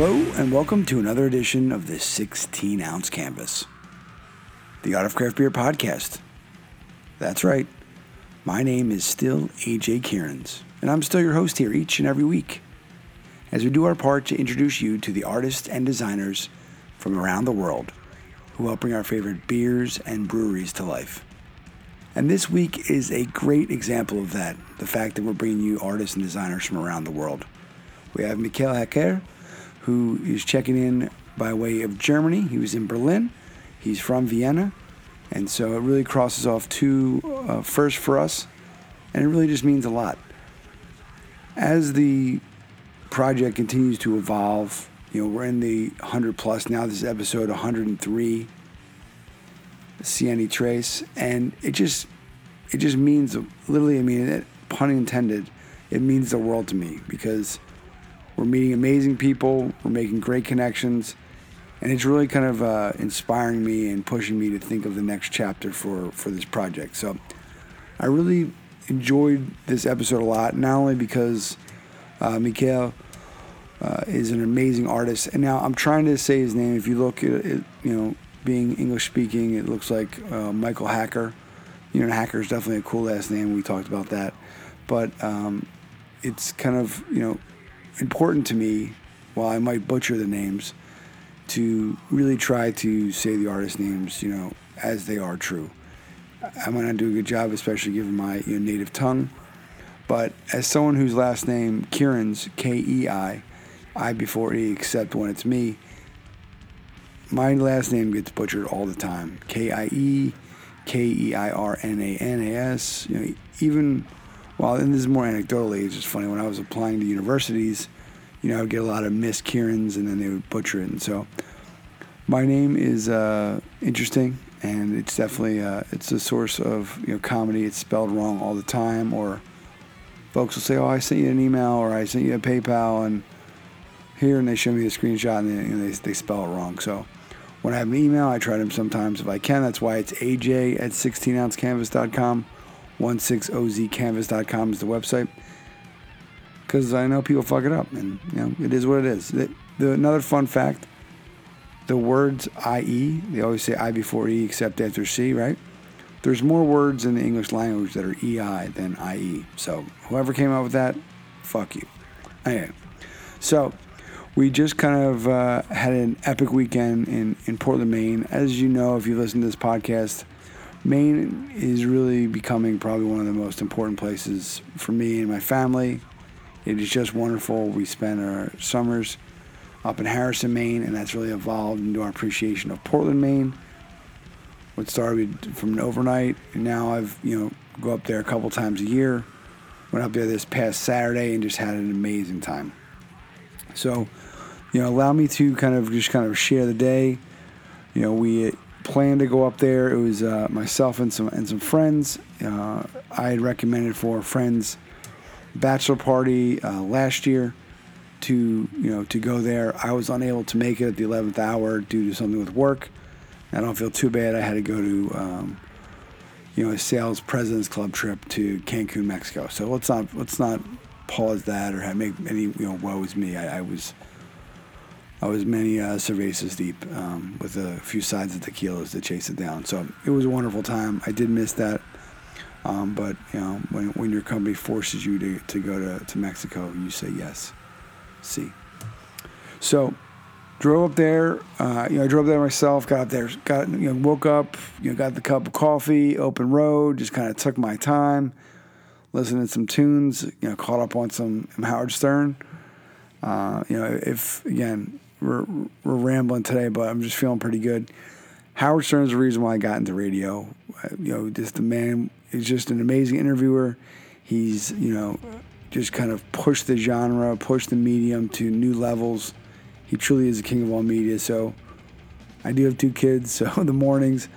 Hello, and welcome to another edition of the 16 ounce canvas, the Art of Craft Beer podcast. That's right, my name is still AJ Kiernan, and I'm still your host here each and every week as we do our part to introduce you to the artists and designers from around the world who help bring our favorite beers and breweries to life. And this week is a great example of that the fact that we're bringing you artists and designers from around the world. We have Mikhail Hacker, who is checking in by way of Germany. He was in Berlin, he's from Vienna, and so it really crosses off two uh, firsts for us, and it really just means a lot. As the project continues to evolve, you know, we're in the 100 plus now. This is episode 103, See any Trace, and it just it just means literally. I mean, it, pun intended. It means the world to me because we're meeting amazing people, we're making great connections, and it's really kind of uh, inspiring me and pushing me to think of the next chapter for for this project. So, I really enjoyed this episode a lot, not only because uh, Mikhail uh, is an amazing artist. And now I'm trying to say his name. If you look at it, you know, being English speaking, it looks like uh, Michael Hacker. You know, Hacker is definitely a cool last name. We talked about that. But um, it's kind of, you know, important to me, while I might butcher the names, to really try to say the artist names, you know, as they are true. I might not do a good job, especially given my you know, native tongue. But as someone whose last name, Kiernan's, K E I, I before E, except when it's me. My last name gets butchered all the time. K I E, K E I R N A N A S. You know, even well, and this is more anecdotally. It's just funny when I was applying to universities. You know, I would get a lot of Miss Kiernan's, and then they would butcher it. And so, my name is uh, interesting, and it's definitely uh, it's a source of you know comedy. It's spelled wrong all the time, or folks will say, "Oh, I sent you an email," or "I sent you a PayPal," and here and they show me the screenshot and, they, and they, they spell it wrong. So when I have an email, I try them sometimes if I can. That's why it's aj at 16ouncecanvas.com. 16ozcanvas.com is the website. Because I know people fuck it up, and you know it is what it is. The, the, another fun fact: the words "ie" they always say "i" before "e" except after "c," right? There's more words in the English language that are "ei" than "ie." So whoever came up with that, fuck you. Anyway, so we just kind of uh, had an epic weekend in, in Portland, Maine. As you know, if you listen to this podcast, Maine is really becoming probably one of the most important places for me and my family. It is just wonderful. We spend our summers up in Harrison, Maine, and that's really evolved into our appreciation of Portland, Maine. What started from an overnight, and now I've you know go up there a couple times a year. Went up there this past Saturday and just had an amazing time. So you know, allow me to kind of just kind of share the day. You know, we planned to go up there. It was uh, myself and some and some friends. Uh, I had recommended for friends bachelor party uh, last year to you know to go there. I was unable to make it at the 11th hour due to something with work. I don't feel too bad. I had to go to um, you know a sales presidents club trip to Cancun, Mexico. So let's not let's not pause that or have, make any you know woe is me. I, I was I was many uh, cervezas deep um, with a few sides of tequilas to chase it down. So it was a wonderful time. I did miss that. Um, but you know, when, when your company forces you to, to go to, to Mexico, you say yes. See. So drove up there. Uh, you know, I drove there myself. Got up there. Got you know, woke up. You know, got the cup of coffee. Open road. Just kind of took my time, listening to some tunes. You know, caught up on some Howard Stern. Uh, you know, if again, we're, we're rambling today, but I'm just feeling pretty good. Howard Stern is the reason why I got into radio. Uh, you know, just the man is just an amazing interviewer. He's, you know, just kind of pushed the genre, pushed the medium to new levels. He truly is the king of all media. So I do have two kids, so the mornings,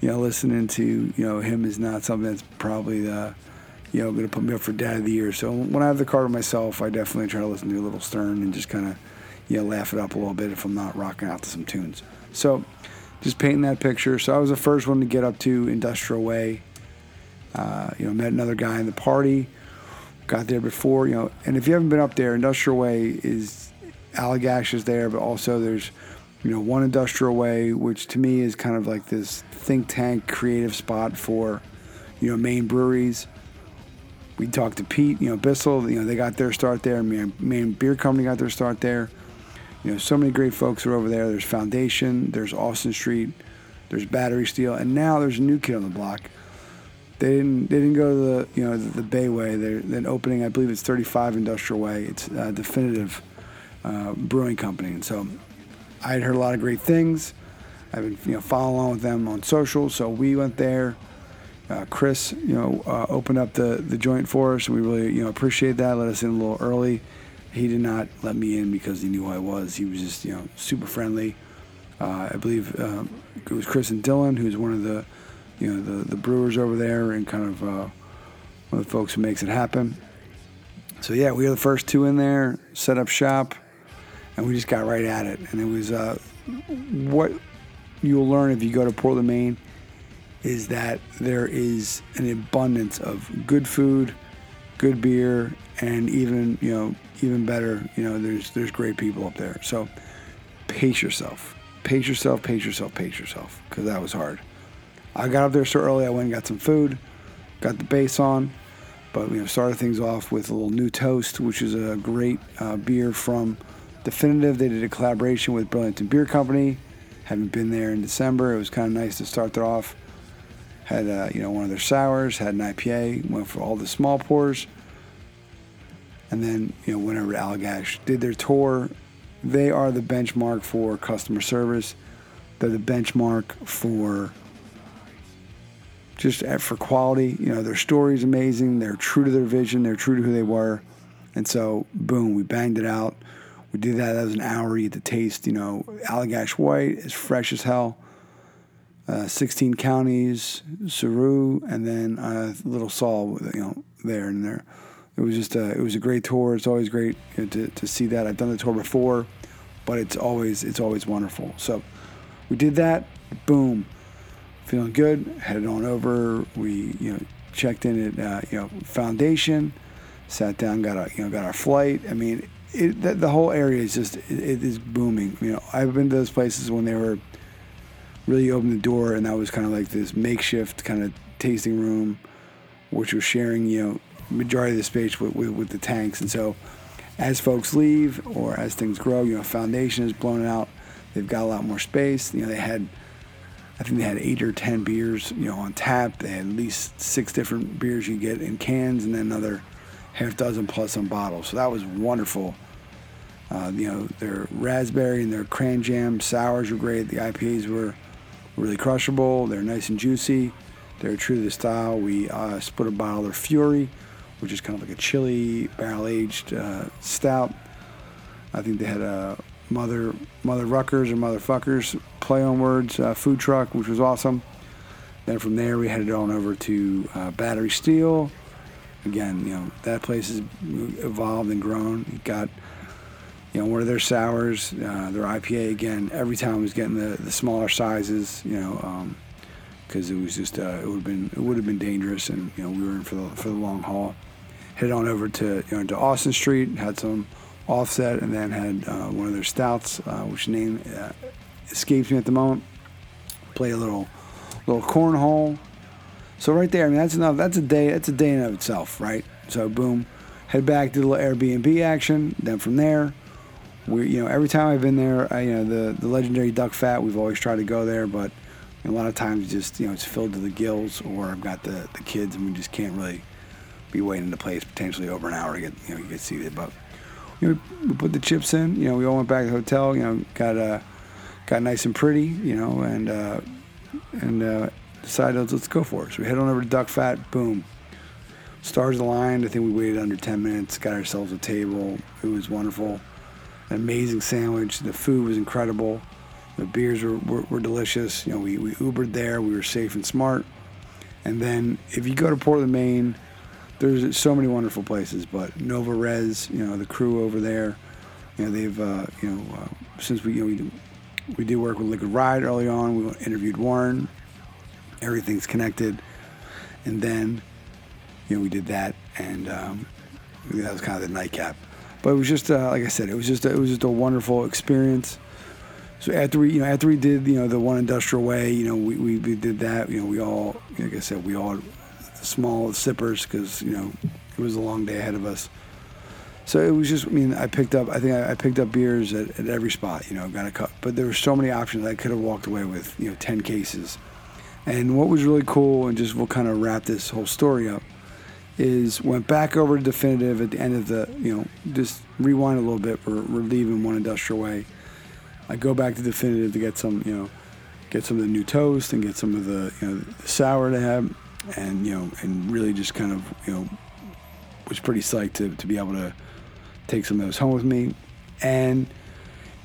you know, listening to, you know, him is not something that's probably the, you know, going to put me up for dad of the year. So when I have the car to myself, I definitely try to listen to a little Stern and just kind of, you laugh it up a little bit if I'm not rocking out to some tunes. So just painting that picture. So I was the first one to get up to Industrial Way. Uh, you know, met another guy in the party. Got there before, you know, and if you haven't been up there, Industrial Way is Allagash is there, but also there's you know one industrial way, which to me is kind of like this think tank creative spot for you know Maine breweries. We talked to Pete, you know Bissell, you know they got their start there. Maine, Maine Beer Company got their start there. You know so many great folks are over there. There's Foundation, there's Austin Street, there's Battery Steel, and now there's a new kid on the block. They didn't. They didn't go to the you know the, the Bay Way. They're, opening. I believe it's 35 Industrial Way. It's uh, Definitive uh, Brewing Company, and so I had heard a lot of great things. I've been you know following along with them on social. So we went there. Uh, Chris, you know, uh, opened up the the joint for us. And we really you know appreciate that. Let us in a little early. He did not let me in because he knew who I was. He was just you know super friendly. Uh, I believe um, it was Chris and Dylan, who's one of the you know the the brewers over there and kind of uh, one of the folks who makes it happen. So yeah, we were the first two in there, set up shop, and we just got right at it. And it was uh, what you'll learn if you go to Portland, Maine, is that there is an abundance of good food, good beer, and even you know even better, you know there's there's great people up there. So pace yourself, pace yourself, pace yourself, pace yourself, because that was hard. I got up there so early. I went and got some food, got the base on, but we you know, started things off with a little new toast, which is a great uh, beer from Definitive. They did a collaboration with Burlington Beer Company. Haven't been there in December. It was kind of nice to start that off. Had uh, you know one of their sours, had an IPA, went for all the small pours, and then you know to Allagash, did their tour. They are the benchmark for customer service. They're the benchmark for just for quality. You know, their story is amazing. They're true to their vision. They're true to who they were. And so, boom, we banged it out. We did that. That was an hour. You get to taste, you know, Allagash White is fresh as hell. Uh, 16 counties, Saru, and then uh, Little Saul, you know, there and there. It was just a, it was a great tour. It's always great you know, to, to see that. I've done the tour before, but it's always it's always wonderful. So we did that. Boom feeling good. Headed on over. We you know checked in at uh, you know Foundation, sat down, got a you know got our flight. I mean, it, the, the, whole area is just it, it is booming. You know, I've been to those places when they were really opened the door, and that was kind of like this makeshift kind of tasting room, which was sharing you know majority of the space with, with, with the tanks. And so, as folks leave or as things grow, you know, Foundation is blown out. They've got a lot more space. You know, they had I think they had eight or ten beers, you know, on tap. They had at least six different beers you get in cans, and then another half dozen plus on bottles. So that was wonderful. Uh, you know, their raspberry and their cran jam sours were great. The IPAs were really crushable. They're nice and juicy. They're true to the style. We uh, split a bottle of Fury, which is kind of like a chili barrel aged uh, stout. I think they had a Mother Mother Ruckers or Motherfuckers play on words uh, food truck, which was awesome. Then from there we headed on over to uh, Battery Steel. Again, you know that place has evolved and grown. You got you know one of their sours, uh, their IPA. Again, every time was getting the, the smaller sizes. You know. because um, it was just uh, it would have been it would have been dangerous, and you know we were in for the for the long haul. Headed on over to you know to Austin Street, had some offset, and then had uh, one of their stouts, uh, which name uh, escapes me at the moment. Play a little little cornhole. So right there, I mean that's enough. That's a day. That's a day in of itself, right? So boom, head back, to the little Airbnb action. Then from there, we you know every time I've been there, I, you know the the legendary Duck Fat. We've always tried to go there, but a lot of times just you know it's filled to the gills, or I've got the the kids, and we just can't really be waiting in the place potentially over an hour to get you know get seated. But you know, we put the chips in. You know, we all went back to the hotel. You know, got uh, got nice and pretty. You know, and uh, and uh, decided let's go for it. So we head on over to Duck Fat. Boom, stars aligned. I think we waited under 10 minutes. Got ourselves a table. It was wonderful. An amazing sandwich. The food was incredible. The beers were, were, were delicious. You know, we, we Ubered there. We were safe and smart. And then if you go to Portland, Maine there's so many wonderful places, but Novare Res, you know, the crew over there, you know, they've, uh, you know, uh, since we, you know, we, do, we did work with Liquid Riot early on, we interviewed Warren, everything's connected, and then, you know, we did that, and um, that was kind of the nightcap. but it was just uh, like I said, it was just a, it was just a wonderful experience. So after we, you know, after we did, you know, the one industrial way, you know, we, we, we did that. You know, we all, like I said, we all small sippers because you know it was a long day ahead of us. So it was just, I mean, I picked up, I think I, picked up beers at, at, every spot, you know, got a cup. But there were so many options I could have walked away with, you know, 10 cases. And what was really cool, and just we'll kind of wrap this whole story up, is went back over to Definitive at the end of the, you know, just rewind a little bit. We're, we're leaving One Industrial Way. I go back to Definitive to get some, you know, get some of the new toast and get some of the, you know, the sour they have, and you know, and really just kind of, you know, was pretty psyched to, to be able to take some of those home with me, and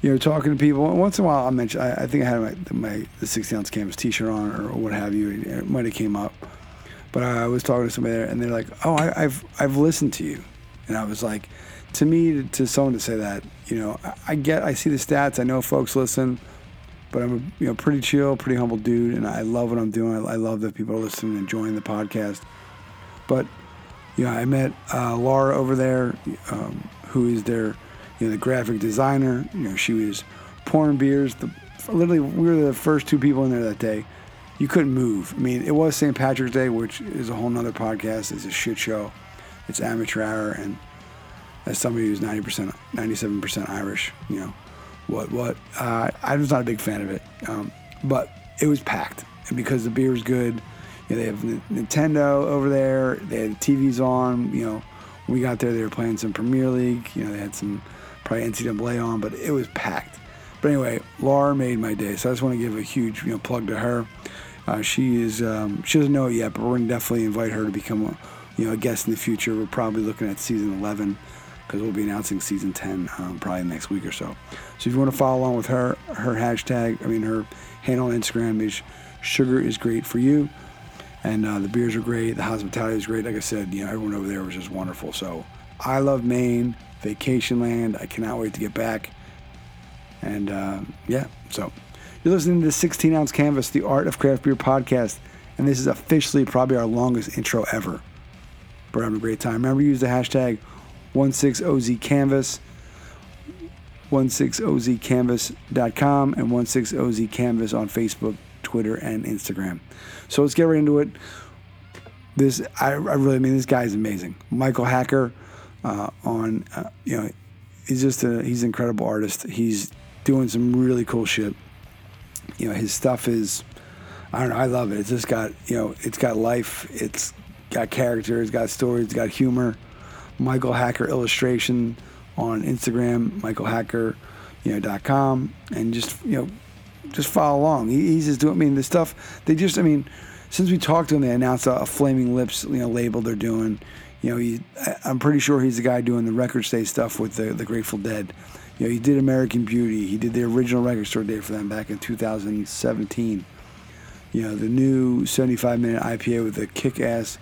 you know, talking to people. Once in a while, I mention. I, I think I had my, my the 16 ounce canvas T-shirt on or what have you. It might have came up, but I was talking to somebody there, and they're like, "Oh, I, have I've listened to you," and I was like, to me, to someone to say that, you know, I, I get, I see the stats. I know folks listen, but I'm a you know pretty chill, pretty humble dude, and I love what I'm doing. I, I love that people are listening and enjoying the podcast. But you know, I met uh, Laura over there, um, who is their, you know, the graphic designer. You know, she was pouring beers. The, literally, we were the first two people in there that day. You couldn't move. I mean, it was St. Patrick's Day, which is a whole nother podcast. It's a shit show. It's amateur hour, and as somebody who's 90%, 97% Irish, you know, what, what, uh, I was not a big fan of it. Um, but it was packed. And because the beer was good, you know, they have Nintendo over there. They had the TVs on. You know, we got there, they were playing some Premier League. You know, they had some probably NCAA on, but it was packed. But anyway, Laura made my day, so I just want to give a huge you know plug to her. Uh, she is um, she doesn't know it yet, but we're gonna definitely invite her to become a you know a guest in the future. We're probably looking at season 11 because we'll be announcing season 10 um, probably next week or so. So if you want to follow along with her, her hashtag, I mean her handle on Instagram is sugar is great for you and uh, the beers are great. The hospitality is great. Like I said, you know, everyone over there was just wonderful. So I love Maine, vacation land. I cannot wait to get back. And uh, yeah, so you're listening to the 16 ounce canvas, the Art of Craft Beer podcast, and this is officially probably our longest intro ever. We're having a great time. Remember, use the hashtag 16OZCanvas, 16OZCanvas.com, and 16OZCanvas on Facebook, Twitter, and Instagram. So let's get right into it. This I, I really mean this guy is amazing. Michael Hacker uh, on uh, you know he's just a he's an incredible artist. He's doing some really cool shit. You know his stuff is I don't know I love it. It's just got you know it's got life. It's got character. It's got story. It's got humor. Michael Hacker illustration on Instagram. Michael Hacker you know dot com and just you know just follow along. He, he's just doing. I mean, the stuff they just. I mean, since we talked to him, they announced a, a Flaming Lips, you know, label they're doing. You know, he, I'm pretty sure he's the guy doing the record stay stuff with the the Grateful Dead. You know, he did American Beauty. He did the original record store day for them back in 2017. You know, the new 75 minute IPA with a kick ass,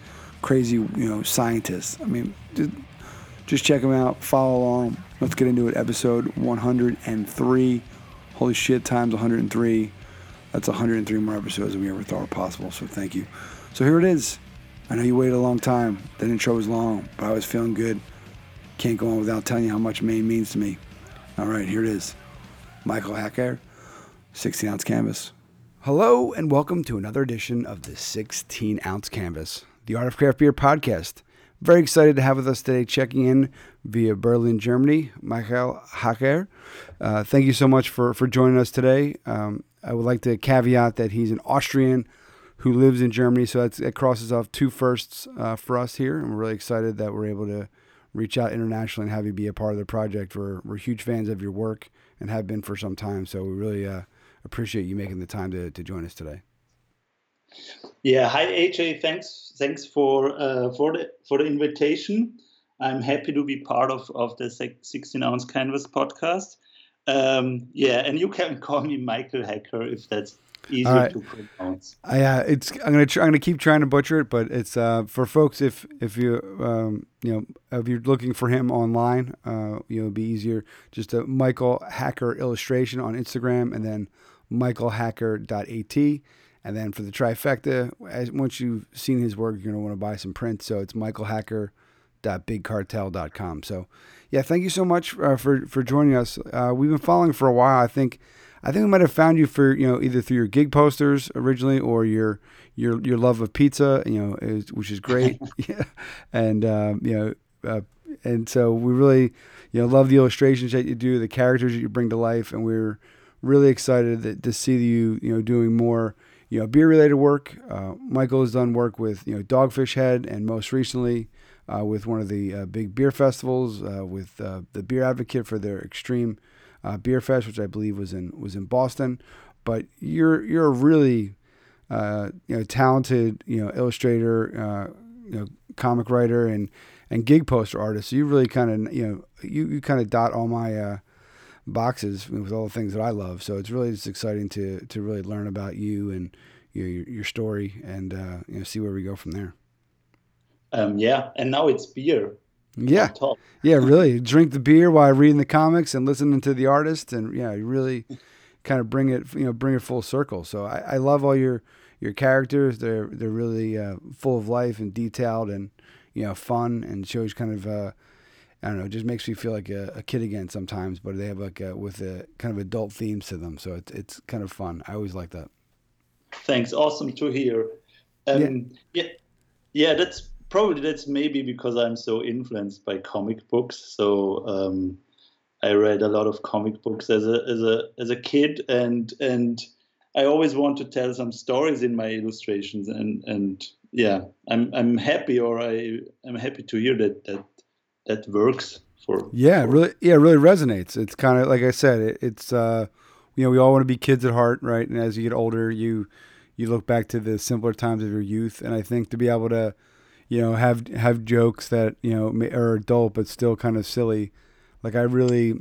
crazy, you know, scientists. I mean, just, check them out. Follow along. Let's get into it. Episode 103 holy shit, times 103. That's 103 more episodes than we ever thought were possible. So thank you. So here it is. I know you waited a long time. The intro was long, but I was feeling good. Can't go on without telling you how much Maine means to me. All right, here it is. Michael Hacker, 16 ounce canvas. Hello, and welcome to another edition of the 16 ounce canvas, the Art of Craft Beer podcast. Very excited to have with us today, checking in via Berlin, Germany, Michael Hacker. Uh, thank you so much for, for joining us today. Um, I would like to caveat that he's an Austrian who lives in Germany, so that crosses off two firsts uh, for us here. And we're really excited that we're able to reach out internationally and have you be a part of the project. We're, we're huge fans of your work and have been for some time, so we really uh, appreciate you making the time to, to join us today. Yeah, hi AJ. Thanks, thanks for uh, for the for the invitation. I'm happy to be part of of the 16 ounce canvas podcast. Um, yeah, and you can call me Michael Hacker if that's easier right. to pronounce. I, uh, it's I'm gonna try, I'm gonna keep trying to butcher it, but it's uh, for folks if if you um, you know if you're looking for him online, uh, you know, it'd be easier just a Michael Hacker illustration on Instagram, and then michaelhacker.at. And then for the trifecta, as once you've seen his work, you're gonna want to buy some prints. So it's michaelhacker.bigcartel.com. So, yeah, thank you so much uh, for for joining us. Uh, we've been following for a while. I think I think we might have found you for you know either through your gig posters originally or your your your love of pizza, you know, is, which is great. yeah, and um, you know, uh, and so we really you know love the illustrations that you do, the characters that you bring to life, and we're really excited that, to see you you know doing more you know beer related work. Uh, Michael has done work with you know Dogfish Head, and most recently. Uh, with one of the uh, big beer festivals, uh, with uh, the Beer Advocate for their Extreme uh, Beer Fest, which I believe was in was in Boston. But you're you're a really you know talented you know illustrator, you know comic writer, and and gig poster artist. So you really kind of you know you, you kind of dot all my boxes with all the things that I love. So it's really just exciting to to really learn about you and your your story and uh, you know see where we go from there. Um, yeah, and now it's beer. Yeah, yeah, really. Drink the beer while reading the comics and listening to the artist, and yeah, you really kind of bring it, you know, bring it full circle. So I, I love all your your characters. They're they're really uh, full of life and detailed, and you know, fun, and shows kind of. Uh, I don't know, it just makes me feel like a, a, kid again sometimes, but they have like a, with a kind of adult themes to them, so it's it's kind of fun. I always like that. Thanks, awesome to hear. Um, yeah. yeah, yeah, that's probably that's maybe because I'm so influenced by comic books. So um, I read a lot of comic books as a as a as a kid, and and I always want to tell some stories in my illustrations, and and yeah, I'm I'm happy, or I I'm happy to hear that that that works for yeah, for, really yeah, really resonates. It's kind of like I said, it, it's uh, you know, we all want to be kids at heart, right? And as you get older, you you look back to the simpler times of your youth, and I think to be able to you know, have have jokes that you know are adult but still kind of silly. Like I really,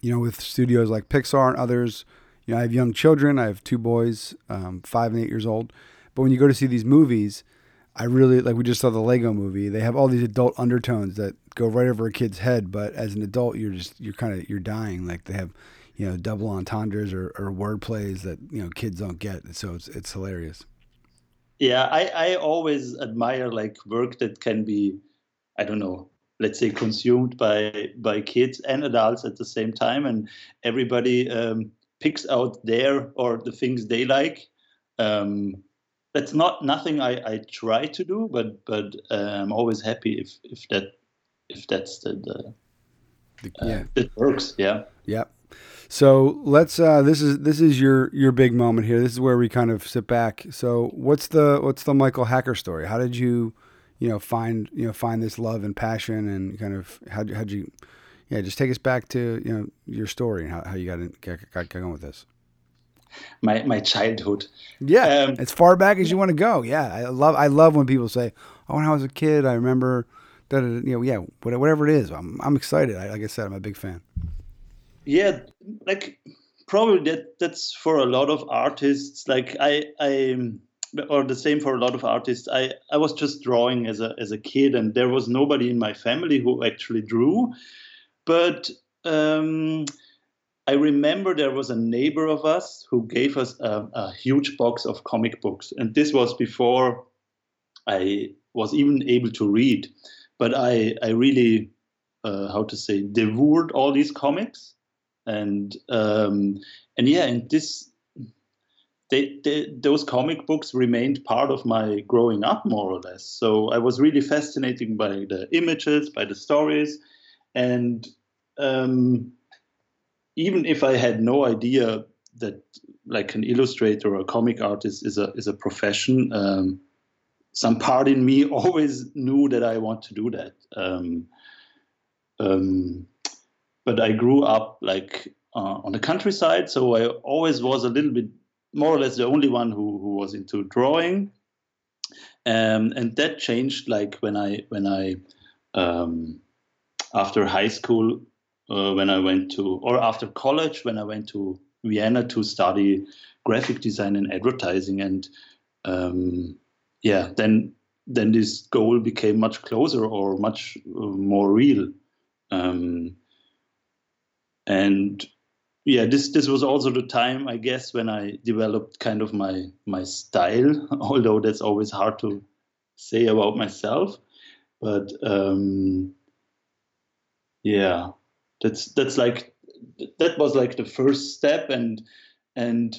you know, with studios like Pixar and others, you know, I have young children. I have two boys, um, five and eight years old. But when you go to see these movies, I really like. We just saw the Lego Movie. They have all these adult undertones that go right over a kid's head. But as an adult, you're just you're kind of you're dying. Like they have, you know, double entendres or, or word plays that you know kids don't get. So it's it's hilarious yeah i i always admire like work that can be i don't know let's say consumed by by kids and adults at the same time and everybody um, picks out their or the things they like um, that's not nothing I, I try to do but but uh, i'm always happy if if that if that's the, the uh, yeah it works yeah yeah so let's. Uh, this is this is your your big moment here. This is where we kind of sit back. So what's the what's the Michael Hacker story? How did you, you know, find you know find this love and passion and kind of how how'd you, yeah, just take us back to you know your story and how, how you got, in, got, got going with this. My my childhood. Yeah, um, as far back as you want to go. Yeah, I love I love when people say, "Oh, when I was a kid, I remember." That you know, yeah, whatever it is, I'm I'm excited. I, like I said, I'm a big fan yeah like probably that that's for a lot of artists like i i or the same for a lot of artists i i was just drawing as a as a kid and there was nobody in my family who actually drew but um I remember there was a neighbor of us who gave us a, a, huge box of comic books, and this was before I was even able to read. But I, I really, uh, how to say, devoured all these comics, and um, and yeah, and this they, they, those comic books remained part of my growing up more or less. So I was really fascinated by the images, by the stories, and um, even if I had no idea that like an illustrator or a comic artist is a is a profession, um, some part in me always knew that I want to do that. Um, um but I grew up like uh, on the countryside, so I always was a little bit more or less the only one who, who was into drawing, um, and that changed like when I when I um, after high school uh, when I went to or after college when I went to Vienna to study graphic design and advertising, and um, yeah, then then this goal became much closer or much uh, more real. Um, and yeah this this was also the time i guess when i developed kind of my my style although that's always hard to say about myself. But um, yeah, that's that's like that was like the first step, and and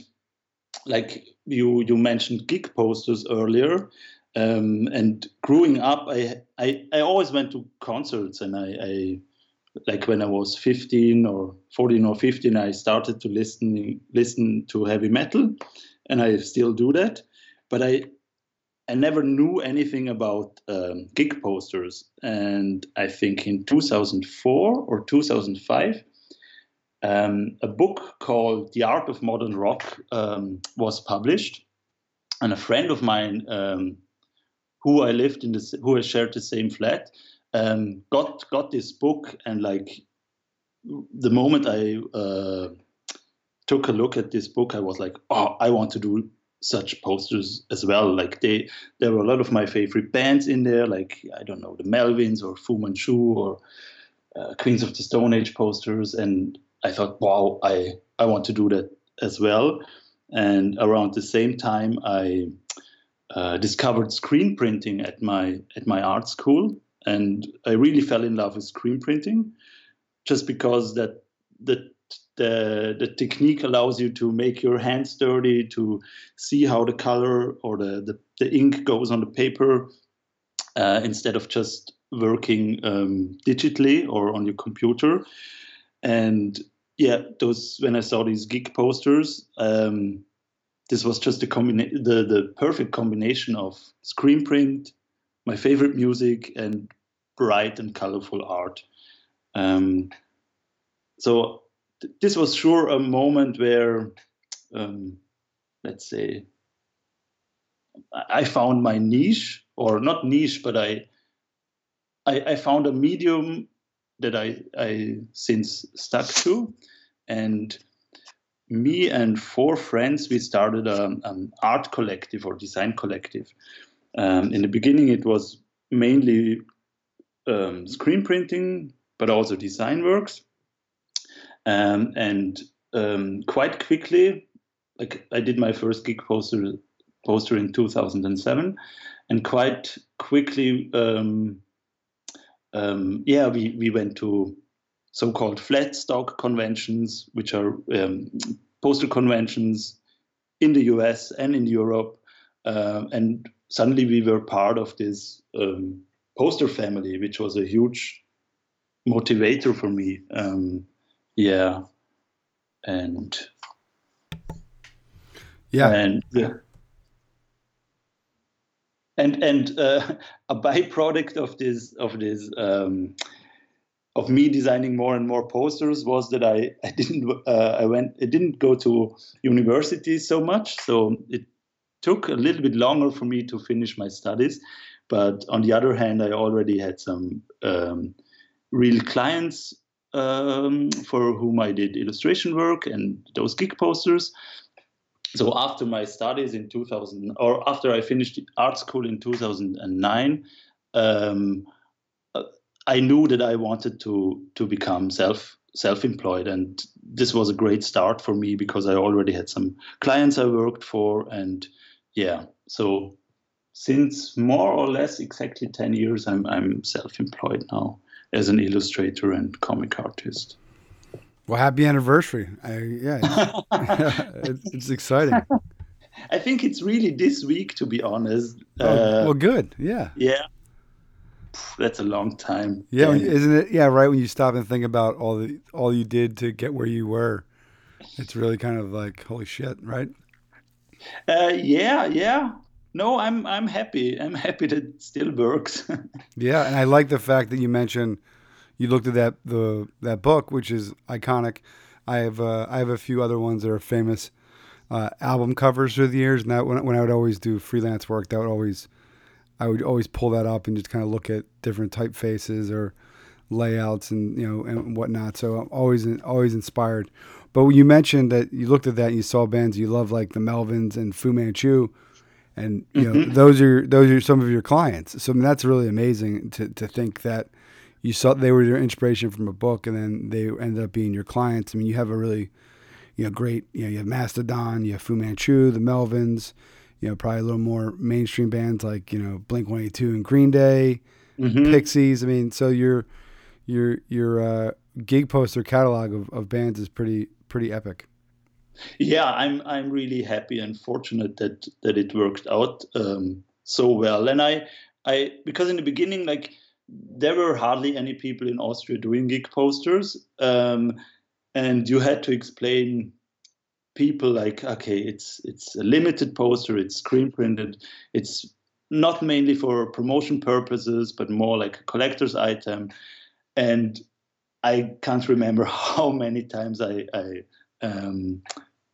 like you you mentioned gig posters earlier. Um, and growing up, I, I I always went to concerts, and I, I like when I was 15 or 14 or 15, I started to listen listen to heavy metal, and I still do that. But I I never knew anything about um, gig posters, and I think in 2004 or 2005, um, a book called The Art of Modern Rock um, was published, and a friend of mine um, who I lived in the who I shared the same flat um, got got this book. And like the moment I uh, took a look at this book, I was like, oh, I want to do such posters as well. Like they, there were a lot of my favorite bands in there, like I don't know, the Melvins or Fu Manchu or uh, Queens of the Stone Age posters, and I thought, wow, I I want to do that as well. And around the same time, I uh, discovered screen printing at my at my art school, and I really fell in love with screen printing, just because that the the the technique allows you to make your hands dirty to see how the color or the the, the ink goes on the paper uh, instead of just working um, digitally or on your computer. And yeah those when i saw these gig posters um, this was just the, combina- the the perfect combination of screen print my favorite music and bright and colorful art. Um, so this was sure a moment where, um, let's say, I found my niche, or not niche, but I, I, I found a medium that I, I since stuck to, and me and four friends we started an art collective or design collective. Um, in the beginning, it was mainly um, screen printing, but also design works. Um, and um, quite quickly, like I did my first gig poster poster in 2007, and quite quickly, um, um, yeah, we we went to so-called flat stock conventions, which are um, poster conventions in the US and in Europe, uh, and suddenly we were part of this um, poster family, which was a huge motivator for me. Um, yeah, and yeah, and and and uh, a byproduct of this of this um, of me designing more and more posters was that I I didn't uh, I went I didn't go to university so much, so it took a little bit longer for me to finish my studies. But on the other hand, I already had some um, real clients um, for whom I did illustration work and those gig posters. So after my studies in 2000, or after I finished art school in 2009, um, uh, I knew that I wanted to to become self self-employed, and this was a great start for me because I already had some clients I worked for, and yeah, so since more or less exactly 10 years, I'm I'm self-employed now as an illustrator and comic artist. Well, happy anniversary! I, yeah, it's, it's, exciting. I think it's really this week, to be honest. Oh, uh, well, good. Yeah. Yeah. That's a long time. Yeah, and, isn't it? Yeah, right. When you stop and think about all the all you did to get where you were, it's really kind of like holy shit, right? Uh, yeah, yeah no, I'm I'm happy. I'm happy that it still works. yeah, and I like the fact that you mentioned you looked at that the that book, which is iconic. I have uh, I have a few other ones that are famous uh, album covers through the years, and that when, when I would always do freelance work, that would always I would always pull that up and just kind of look at different typefaces or layouts and you know and whatnot. So I'm always always inspired. But you mentioned that you looked at that and you saw bands you love like the Melvins and Fu Manchu, and you know mm-hmm. those are those are some of your clients. So I mean, that's really amazing to to think that you saw they were your inspiration from a book, and then they ended up being your clients. I mean, you have a really you know great you know you have Mastodon, you have Fu Manchu, the Melvins, you know probably a little more mainstream bands like you know Blink One Eighty Two and Green Day. mm-hmm. Pixies. I mean, so your your your uh, gig poster catalog of, of bands is pretty pretty epic. Yeah, I'm I'm really happy and fortunate that that it worked out um, so well. And I I because in the beginning, like there were hardly any people in Austria doing gig posters, um, and you had to explain people like okay it's it's a limited poster it's screen printed it's not mainly for promotion purposes but more like a collector's item and i can't remember how many times i, I um,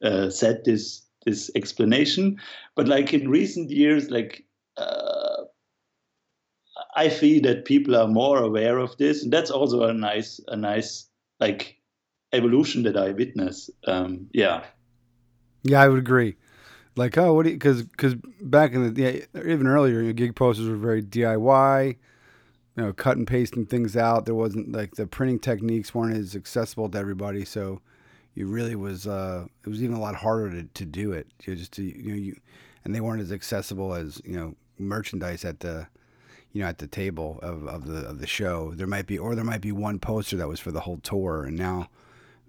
uh, said this this explanation but like in recent years like uh, i feel that people are more aware of this and that's also a nice a nice like evolution that i witness um, yeah yeah, I would agree. Like, oh, what do you? Because because back in the yeah, even earlier, your gig posters were very DIY. You know, cut and pasting things out. There wasn't like the printing techniques weren't as accessible to everybody, so you really was. Uh, it was even a lot harder to, to do it. You just to, you know you, and they weren't as accessible as you know merchandise at the you know at the table of, of the of the show. There might be or there might be one poster that was for the whole tour, and now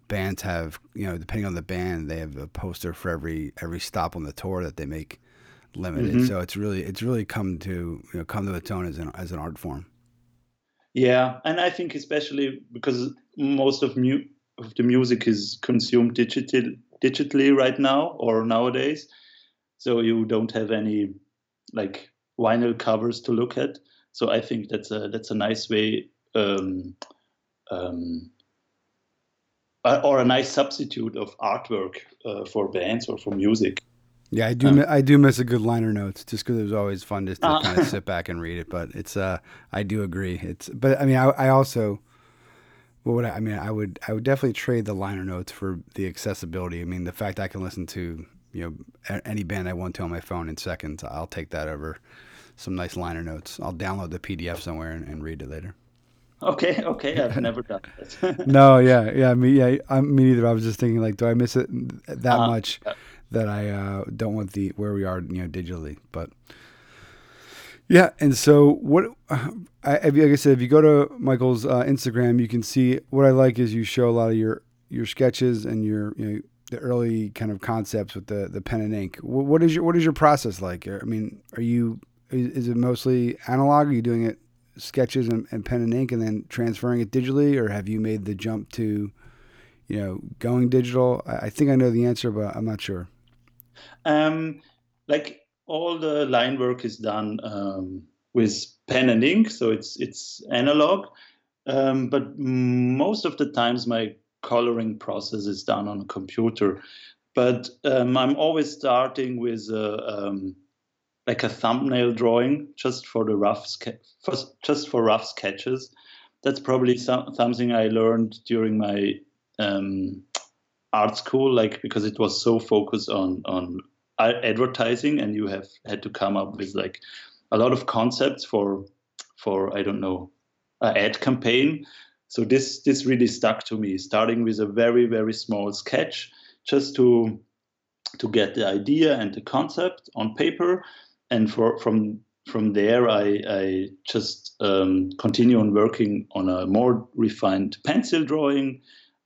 bands have you know depending on the band they have a poster for every every stop on the tour that they make limited mm-hmm. so it's really it's really come to you know come to its own as an as an art form yeah and i think especially because most of mu- of the music is consumed digital digitally right now or nowadays so you don't have any like vinyl covers to look at so i think that's a that's a nice way um, um, or a nice substitute of artwork uh, for bands or for music. Yeah, I do. Um, I do miss a good liner notes, just because it was always fun just to uh, kind of sit back and read it. But it's. Uh, I do agree. It's. But I mean, I, I also. What would I, I mean? I would. I would definitely trade the liner notes for the accessibility. I mean, the fact I can listen to you know any band I want to on my phone in seconds. I'll take that over some nice liner notes. I'll download the PDF somewhere and, and read it later. Okay, okay, I've never done that. no, yeah, yeah, me, yeah, I, me neither. I was just thinking, like, do I miss it that uh, much yeah. that I uh, don't want the where we are, you know, digitally? But yeah, and so what? I, like I said, if you go to Michael's uh, Instagram, you can see what I like is you show a lot of your your sketches and your you know the early kind of concepts with the the pen and ink. What, what is your what is your process like? I mean, are you is, is it mostly analog? Are you doing it sketches and, and, pen and ink and then transferring it digitally, or have you made the jump to, you know, going digital? I, I think I know the answer, but I'm not sure. Um, like all the line work is done um, with pen and ink, so it's it's analog. Um, but most of the times, my coloring process is done on a computer. But um, I'm always starting with a, um, like a thumbnail drawing just for the rough for, just for rough sketches. That's probably some, something I learned during my um, art school, like because it was so focused on on advertising, and you have had to come up with like a lot of concepts for for I don't know an ad campaign. So this this really stuck to me, starting with a very very small sketch, just to to get the idea and the concept on paper and for, from from there, I, I just um, continue on working on a more refined pencil drawing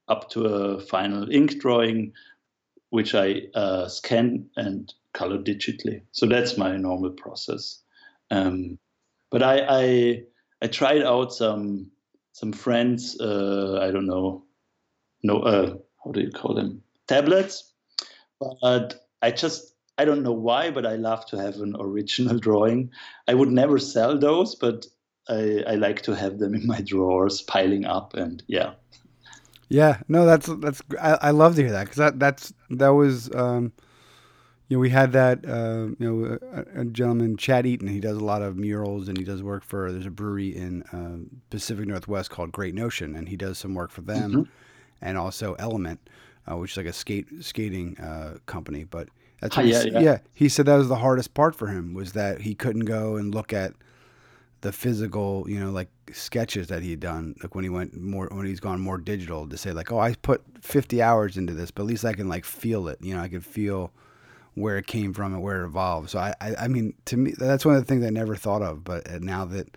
up to a final ink drawing, which I uh, scan and color digitally. So that's my normal process. Um, but I, I, I tried out some some friends. Uh, I don't know, no, uh, how do you call them? Tablets. But I just I don't know why, but I love to have an original drawing. I would never sell those, but I, I like to have them in my drawers, piling up, and yeah. Yeah, no, that's that's I, I love to hear that because that that's that was um, you know we had that uh, you know a, a, gentleman Chad Eaton he does a lot of murals and he does work for there's a brewery in uh, Pacific Northwest called Great Notion and he does some work for them mm-hmm. and also Element uh, which is like a skate skating uh, company but that's what yeah, yeah. yeah. He said that was the hardest part for him was that he couldn't go and look at the physical, you know, like sketches that he'd done, like when he went more, when he's gone more digital to say like, oh, I put 50 hours into this, but at least I can like feel it, you know, I can feel where it came from and where it evolved. So I, I, I mean, to me, that's one of the things I never thought of, but now that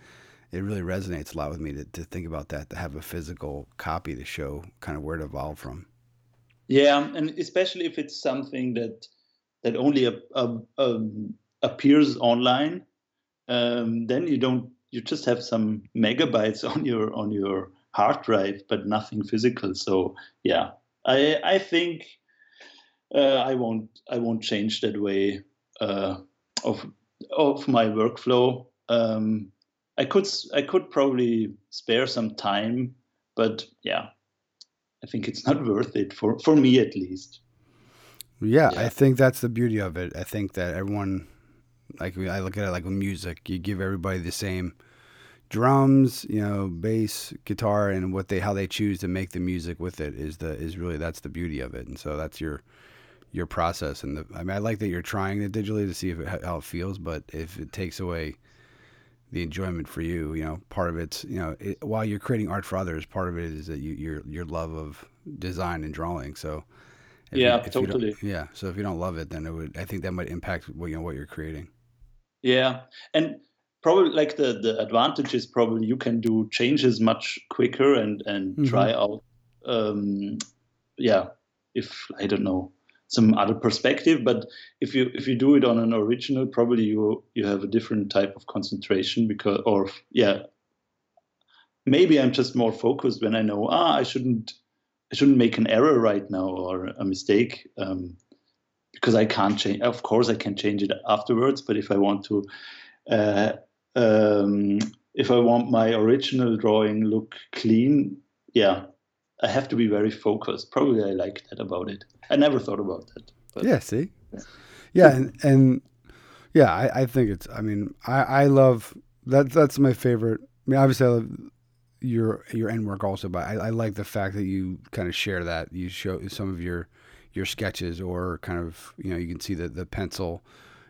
it really resonates a lot with me to, to think about that to have a physical copy to show kind of where it evolved from. Yeah, and especially if it's something that that only a, a, um, appears online, um, then you don't you just have some megabytes on your on your hard drive, but nothing physical. So yeah, I I think uh, I won't I won't change that way uh, of of my workflow. Um, I could I could probably spare some time, but yeah, I think it's not worth it for for me at least. Yeah, yeah, I think that's the beauty of it. I think that everyone, like I look at it like with music, you give everybody the same drums, you know, bass, guitar, and what they how they choose to make the music with it is the is really that's the beauty of it. And so that's your your process. And the, I mean, I like that you're trying it digitally to see if it, how it feels, but if it takes away the enjoyment for you, you know, part of it's you know, it, while you're creating art for others, part of it is that you, your your love of design and drawing. So yeah, you, totally. Yeah, so if you don't love it, then it would. I think that might impact what you know what you're creating. Yeah, and probably like the the advantage is probably you can do changes much quicker and and mm-hmm. try out um yeah if i don't know some other perspective. But if you if you do it on an original probably you you have a different type of concentration because or yeah. Maybe i'm just more focused when i know ah i shouldn't i shouldn't make an error right now or a mistake um, because i can't change of course i can change it afterwards but if i want to uh, um, if I want my original drawing look clean, yeah, I have to be very focused. Probably I like that about it. I never thought about that. But, yeah, see, yeah, and and yeah, I, I think it's. I mean, I I love that. That's my favorite. I mean, obviously, I love your your end work also, but I, I like the fact that you kind of share that. You show some of your your sketches, or kind of you know, you can see the the pencil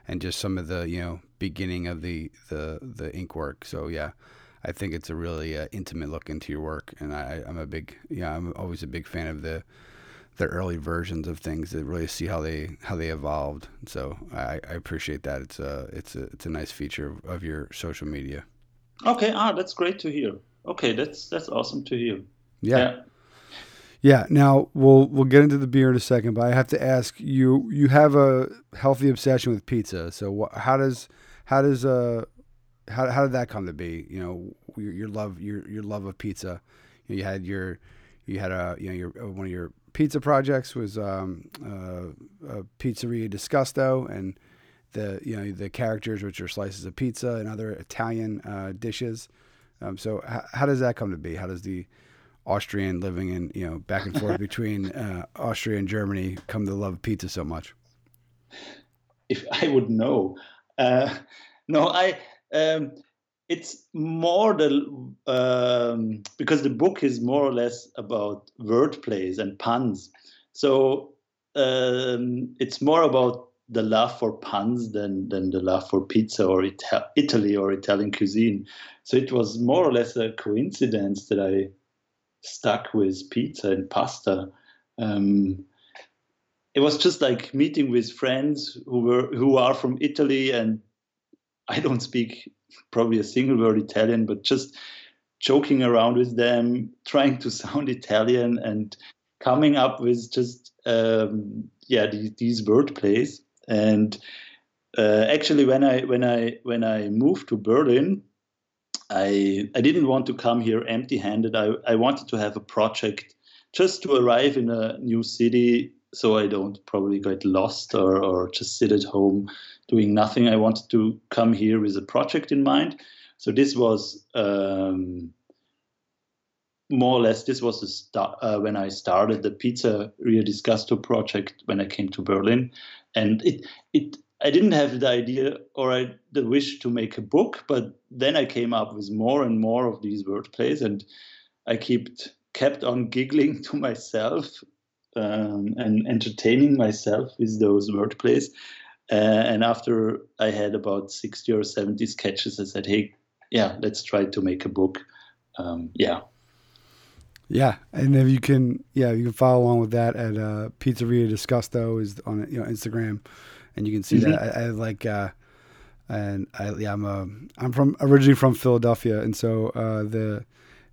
and just some of the you know beginning of the the the ink work. So yeah, I think it's a really uh, intimate look into your work, and I, I'm a big yeah I'm always a big fan of the the early versions of things that really see how they how they evolved. So I, I appreciate that. It's a it's a it's a nice feature of, of your social media. Okay, ah, that's great to hear. Okay, that's that's awesome to hear. Yeah. yeah. Yeah. Now we'll we'll get into the beer in a second, but I have to ask you. You have a healthy obsession with pizza. So wh- how does how does uh how how did that come to be? You know, your, your love your your love of pizza. You, know, you, had your you had a you know your one of your pizza projects was um, uh, a pizzeria Disgusto and the you know the characters which are slices of pizza and other Italian uh, dishes. Um, so h- how does that come to be? How does the Austrian living in you know back and forth between uh, Austria and Germany come to love pizza so much? If I would know, uh, no, I. Um, it's more the um, because the book is more or less about word plays and puns. So um, it's more about the love for puns than than the love for pizza or Ita- Italy or Italian cuisine. So it was more or less a coincidence that I stuck with pizza and pasta. Um, it was just like meeting with friends who were who are from Italy, and I don't speak probably a single word Italian, but just joking around with them, trying to sound Italian, and coming up with just um, yeah these, these word plays. And uh, actually, when I when I when I moved to Berlin, I I didn't want to come here empty-handed. I, I wanted to have a project just to arrive in a new city so I don't probably get lost or, or just sit at home doing nothing. I wanted to come here with a project in mind. So this was um, more or less this was the start uh, when I started the Pizzeria Disgusto project when I came to Berlin, and it it I didn't have the idea or I, the wish to make a book, but then I came up with more and more of these wordplays, and I kept kept on giggling to myself um, and entertaining myself with those wordplays. Uh, and after I had about sixty or seventy sketches, I said, "Hey, yeah, let's try to make a book." Um, yeah. Yeah, and if you can, yeah, you can follow along with that at uh, Pizzeria Disgusto is on you know Instagram and you can see mm-hmm. that I, I like uh, and I yeah I'm a I'm from originally from Philadelphia, and so uh, the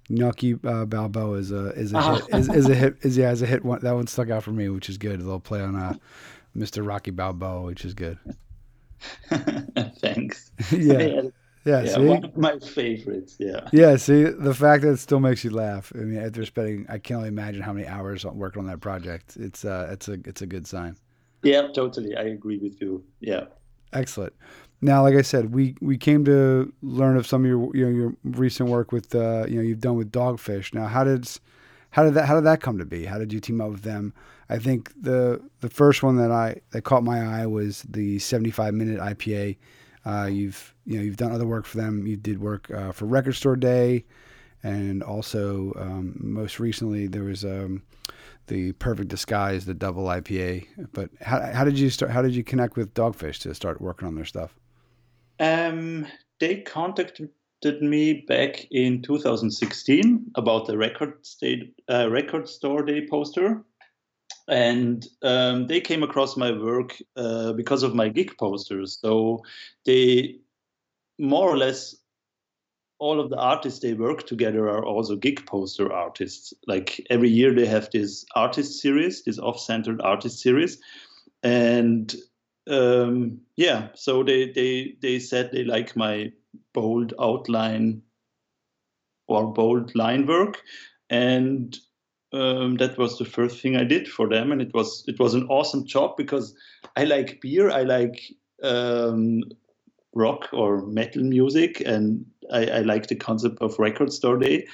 Gnocchi uh, Balboa is a is a hit, is, is, a hit is yeah is a hit one that one stuck out for me, which is good. They'll play on uh, Mr. Rocky Balboa, which is good. Thanks. yeah. Yeah, yeah one of my favorites. Yeah. Yeah. See, the fact that it still makes you laugh. I mean, after spending, I can't only imagine how many hours working on that project. It's uh, it's a it's a good sign. Yeah, totally. I agree with you. Yeah. Excellent. Now, like I said, we, we came to learn of some of your you know your recent work with uh, you know you've done with Dogfish. Now, how did how did that how did that come to be? How did you team up with them? I think the the first one that I that caught my eye was the 75 minute IPA. Uh, you've you know you've done other work for them. You did work uh, for Record Store Day, and also um, most recently there was um, the Perfect Disguise, the double IPA. But how, how did you start? How did you connect with Dogfish to start working on their stuff? Um, they contacted me back in 2016 about the record state uh, record store day poster, and um, they came across my work uh, because of my gig posters. So they more or less all of the artists they work together are also gig poster artists. Like every year they have this artist series, this off-centered artist series, and um, yeah, so they they they said they like my bold outline or bold line work, and um, that was the first thing I did for them, and it was it was an awesome job because I like beer, I like um, rock or metal music, and I, I like the concept of record store day,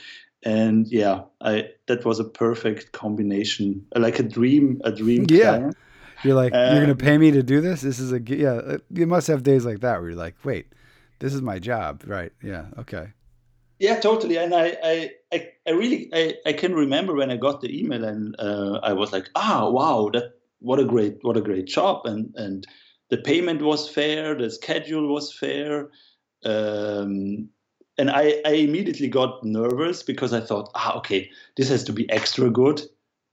and yeah, I that was a perfect combination, like a dream, a dream. Yeah. Client. You're like, um, you're gonna pay me to do this? This is a yeah. Uh, you must have days like that where you're like, wait, this is my job, right? Yeah, okay. Yeah, totally. And I, I, I, I really, I, I can remember when I got the email and uh, I was like, ah, wow, that what a great, what a great job, and and the payment was fair, the schedule was fair, um, and I, I immediately got nervous because I thought, ah, okay, this has to be extra good.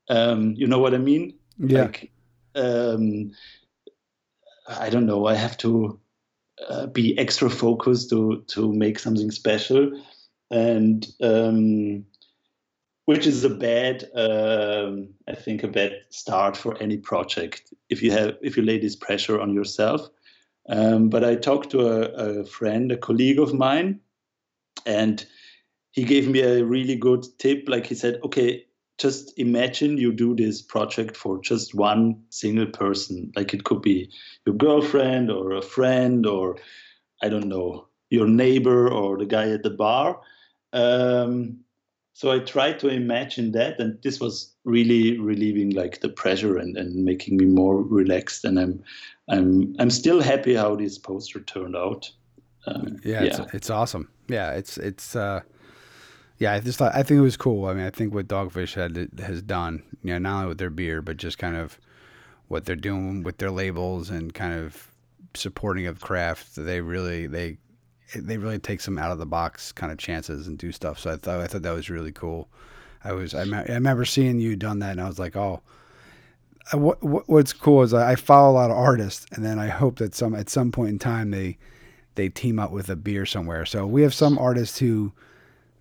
Um, you know what I mean? Yeah. Like, um, I don't know. I have to uh, be extra focused to to make something special, and um, which is a bad, um, I think, a bad start for any project if you have if you lay this pressure on yourself. Um, but I talked to a, a friend, a colleague of mine, and he gave me a really good tip. Like he said, okay, just imagine you do this project for just one single person. Like it could be your girlfriend or a friend or I don't know, your neighbor or the guy at the bar. Um, so I tried to imagine that, and this was really relieving like the pressure and, and making me more relaxed. And I'm I'm I'm still happy how this poster turned out. Um, yeah, yeah. It's, it's awesome. Yeah, it's it's uh, yeah, I just thought I think it was cool. I mean, I think what Dogfish Head has done, you know, not only with their beer, but just kind of what they're doing with their labels and kind of supporting of craft. They really they they really take some out of the box kind of chances and do stuff. So I thought I thought that was really cool. I was I, I remember seeing you done that, and I was like, oh. What, what what's cool is I, I follow a lot of artists, and then I hope that some at some point in time they they team up with a beer somewhere. So we have some artists who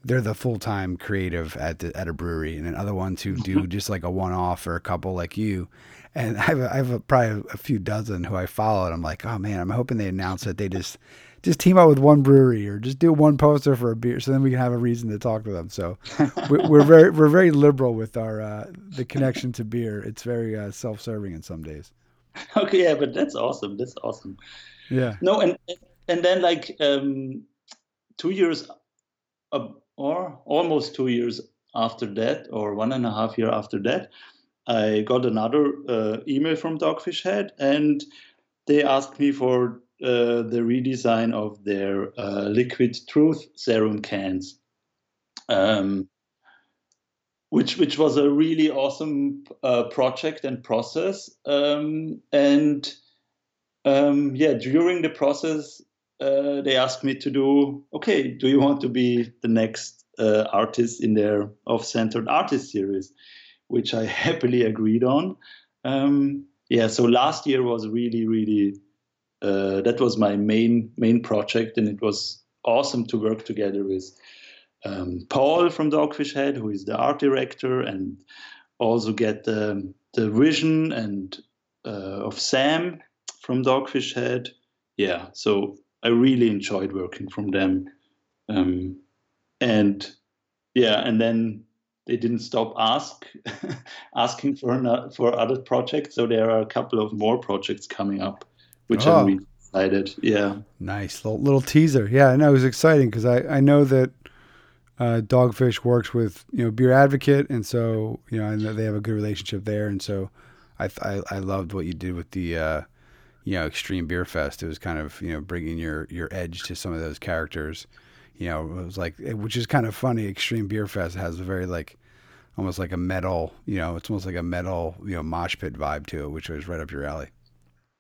they're the full time creative at the, at a brewery, and then other ones who do just like a one off or a couple like you. And I have a, I have a, probably a few dozen who I follow, and I'm like, oh man, I'm hoping they announce that they just just team up with one brewery or just do one poster for a beer, so then we can have a reason to talk to them. So we're very we're very liberal with our uh, the connection to beer. It's very uh, self serving in some days. Okay, yeah, but that's awesome. That's awesome. Yeah. No, and and then like um, two years. Uh, or almost two years after that, or one and a half year after that, I got another uh, email from Dogfish Head, and they asked me for uh, the redesign of their uh, Liquid Truth serum cans, um, which which was a really awesome uh, project and process. Um, and um, yeah, during the process, uh, they asked me to do okay do you want to be the next uh, artist in their off-centered artist series which i happily agreed on um, yeah so last year was really really uh, that was my main main project, and it was awesome to work together with um, Paul from Dogfish Head, who is the art director, and also get the the vision and uh, of Sam from Dogfish Head. Yeah, so I really enjoyed working from them, um, and yeah, and then they didn't stop ask asking for for other projects. So there are a couple of more projects coming up, which oh. I'm really excited. Yeah, nice little, little teaser. Yeah, and it was exciting because I I know that. Uh, Dogfish works with you know Beer Advocate, and so you know I know they have a good relationship there, and so I I, I loved what you did with the uh, you know Extreme Beer Fest. It was kind of you know bringing your your edge to some of those characters. You know, it was like which is kind of funny. Extreme Beer Fest has a very like almost like a metal, you know, it's almost like a metal, you know, mosh pit vibe to it, which was right up your alley.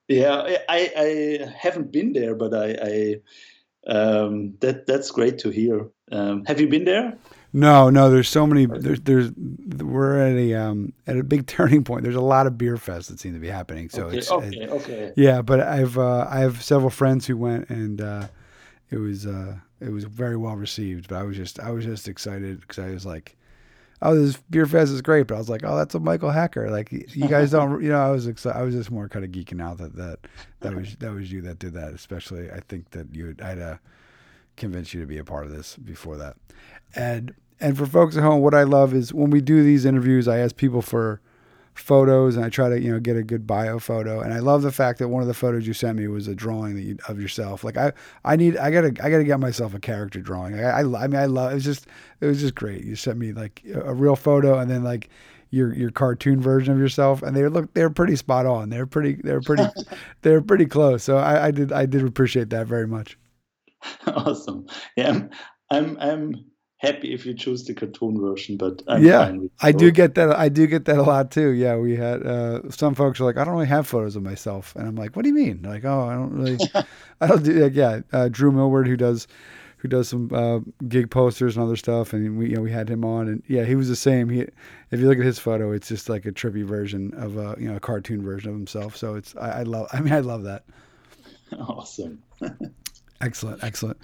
Yeah, I, I haven't been there, but I, I um, that that's great to hear. Um, have you been there? No, no. There's so many. There's, there's we're at a um at a big turning point. There's a lot of beer fests that seem to be happening. So okay, it's okay, okay. Yeah, but I've uh, I have several friends who went and uh, it was uh, it was very well received. But I was just I was just excited because I was like, oh, this beer fest is great. But I was like, oh, that's a Michael Hacker. Like you guys don't, you know, I was excited. I was just more kind of geeking out that that that was that was you that did that. Especially, I think that you I had to convince you to be a part of this before that. And and for folks at home, what I love is when we do these interviews, I ask people for photos and I try to you know get a good bio photo. And I love the fact that one of the photos you sent me was a drawing you, of yourself. Like I I need I gotta I gotta get myself a character drawing. I, I, I mean I love it was just it was just great. You sent me like a real photo and then like your your cartoon version of yourself. And they look they're pretty spot on. They're pretty they're pretty they're pretty close. So I, I did I did appreciate that very much awesome yeah I'm I'm happy if you choose the cartoon version, but I'm yeah, I do get that. I do get that a lot too. Yeah, we had uh, some folks are like, I don't really have photos of myself, and I'm like, what do you mean? They're like, oh, I don't really, I don't do. Like, yeah, uh, Drew Millward who does who does some uh, gig posters and other stuff, and we you know we had him on, and yeah, he was the same. He, if you look at his photo, it's just like a trippy version of a you know a cartoon version of himself. So it's I, I love. I mean, I love that. Awesome. Excellent, excellent.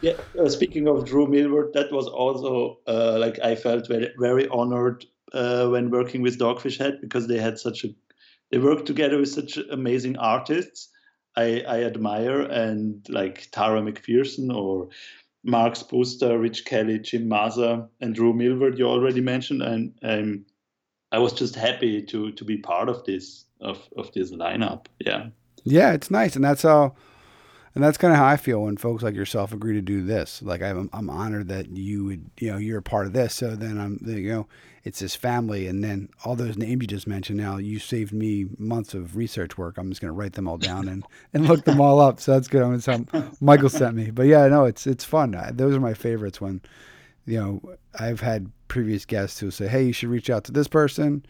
Yeah, uh, speaking of Drew Millward, that was also uh, like I felt very very honored uh, when working with Dogfish Head because they had such a they worked together with such amazing artists. I, I admire and like Tara McPherson or Marq Spusta, Rich Kelly, Jim Mazza, and Drew Millward you already mentioned, and um, I was just happy to to be part of this of of this lineup. Yeah. Yeah, it's nice, and that's how and that's kind of how I feel when folks like yourself agree to do this. Like I'm, I'm honored that you would, you know, you're a part of this. So then I'm, you know, it's this family, and then all those names you just mentioned. Now you saved me months of research work. I'm just going to write them all down and and look them all up. So that's good. I'm going to Michael sent me. But yeah, no, it's it's fun. Those are my favorites when, you know, I've had previous guests who say, hey, you should reach out to this person.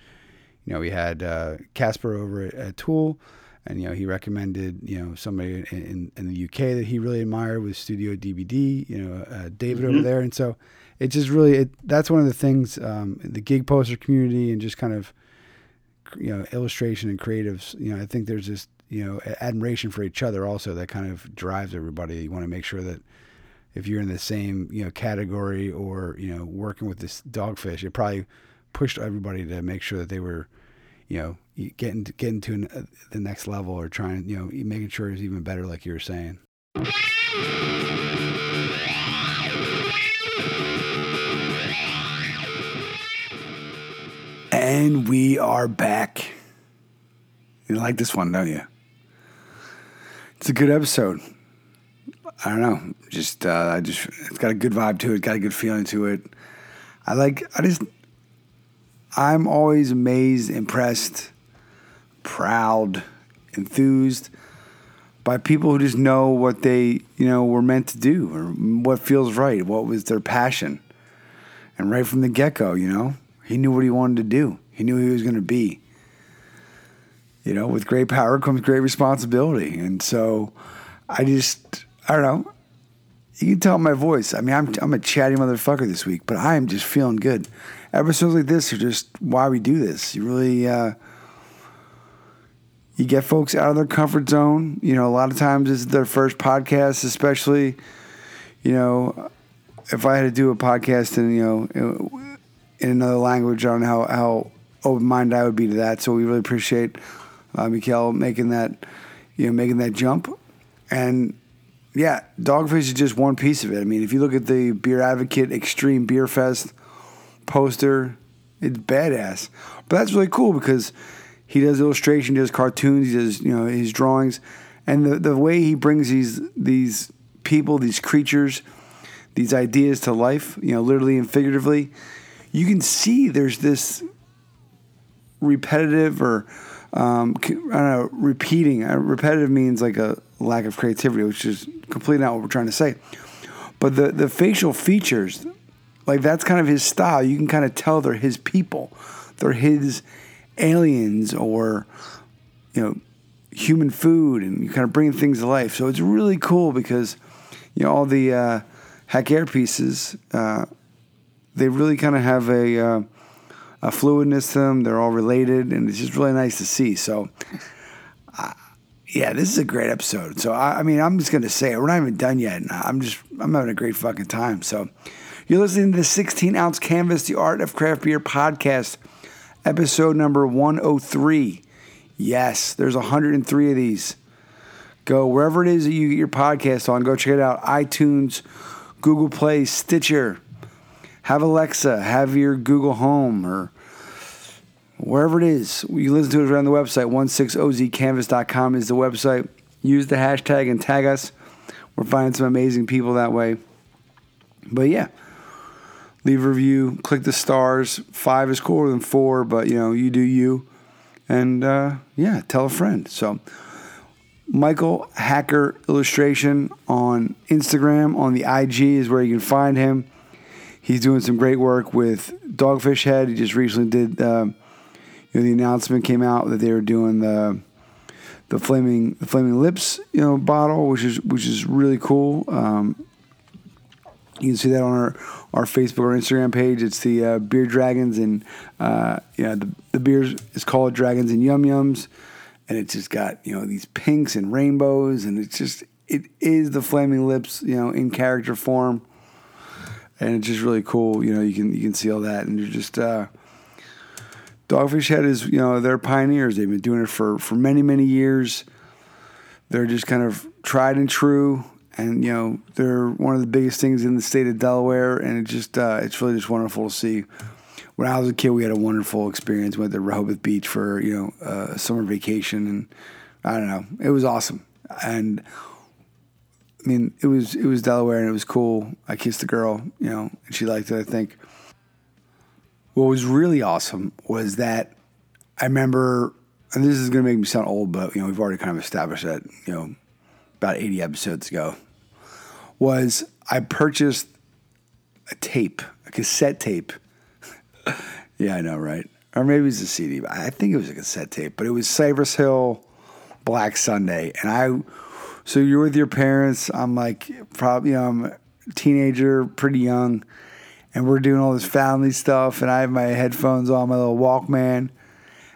You know, we had uh, Casper over at, at Tool and you know he recommended you know somebody in, in the UK that he really admired with Studio DVD, you know uh, David mm-hmm. over there, and so it just really it, that's one of the things um, the gig poster community and just kind of you know illustration and creatives. You know I think there's this you know admiration for each other also that kind of drives everybody. You want to make sure that if you're in the same you know category or you know working with this dogfish, it probably pushed everybody to make sure that they were you know getting getting to an, uh, the next level or trying you know making sure it's even better like you were saying. And we are back. You like this one don't you? It's a good episode. I don't know. Just uh, i just it's got a good vibe to it got a good feeling to it. I like i just i'm always amazed impressed proud, enthused by people who just know what they, you know, were meant to do or what feels right, what was their passion. And right from the get go, you know, he knew what he wanted to do. He knew he was going to be. You know, with great power comes great responsibility. And so I just, I don't know. You can tell my voice. I mean, I'm, I'm a chatty motherfucker this week, but I am just feeling good. Episodes like this are just why we do this. You really, uh, you get folks out of their comfort zone. You know, a lot of times it's their first podcast, especially, you know, if I had to do a podcast in, you know, in another language, I don't know how, how open minded I would be to that. So we really appreciate uh, Michael making that, you know, making that jump. And yeah, Dogfish is just one piece of it. I mean, if you look at the Beer Advocate Extreme Beer Fest poster, it's badass. But that's really cool because he does illustration, he does cartoons, he does you know his drawings, and the the way he brings these these people, these creatures, these ideas to life, you know, literally and figuratively, you can see there's this repetitive or um, I don't know, repeating. Uh, repetitive means like a lack of creativity, which is completely not what we're trying to say. But the the facial features, like that's kind of his style. You can kind of tell they're his people. They're his aliens or you know human food and you kind of bring things to life. So it's really cool because you know all the uh, Hacker pieces uh, they really kind of have a uh, a fluidness to them. They're all related and it's just really nice to see. So. Uh, yeah, this is a great episode. So I, I mean, I'm just gonna say it. We're not even done yet. I'm just I'm having a great fucking time. So you're listening to the 16 ounce canvas, the art of craft beer podcast episode number 103. Yes, there's 103 of these. Go wherever it is that you get your podcast on, go check it out. iTunes, Google Play, Stitcher. Have Alexa, have your Google Home or wherever it is. You listen to it around the website. 16ozcanvas.com is the website. Use the hashtag and tag us. We're finding some amazing people that way. But yeah, leave a review, click the stars. Five is cooler than four, but you know, you do you. And uh, yeah, tell a friend. So, Michael Hacker Illustration on Instagram, on the IG is where you can find him. He's doing some great work with Dogfish Head. He just recently did, uh, you know, the announcement came out that they were doing the the flaming the flaming lips, you know, bottle, which is which is really cool. Um, you can see that on our, our Facebook or Instagram page. It's the uh, Beer Dragons, and uh, yeah, the, the beer is called Dragons and Yum Yums, and it's just got you know these pinks and rainbows, and it's just it is the Flaming Lips, you know, in character form, and it's just really cool. You know, you can you can see all that, and you're just uh, Dogfish Head is you know they're pioneers. They've been doing it for for many many years. They're just kind of tried and true and you know they're one of the biggest things in the state of Delaware, and it just uh, it's really just wonderful to see. When I was a kid, we had a wonderful experience. Went to Rehoboth Beach for you know uh, summer vacation, and I don't know, it was awesome. And I mean, it was it was Delaware, and it was cool. I kissed the girl, you know, and she liked it. I think. What was really awesome was that I remember, and this is going to make me sound old, but you know we've already kind of established that you know about 80 episodes ago was I purchased a tape, a cassette tape. yeah, I know, right? Or maybe it was a CD, but I think it was a cassette tape. But it was Cypress Hill Black Sunday. And I, so you're with your parents. I'm like, probably, you know, I'm a teenager, pretty young. And we're doing all this family stuff. And I have my headphones on, my little Walkman.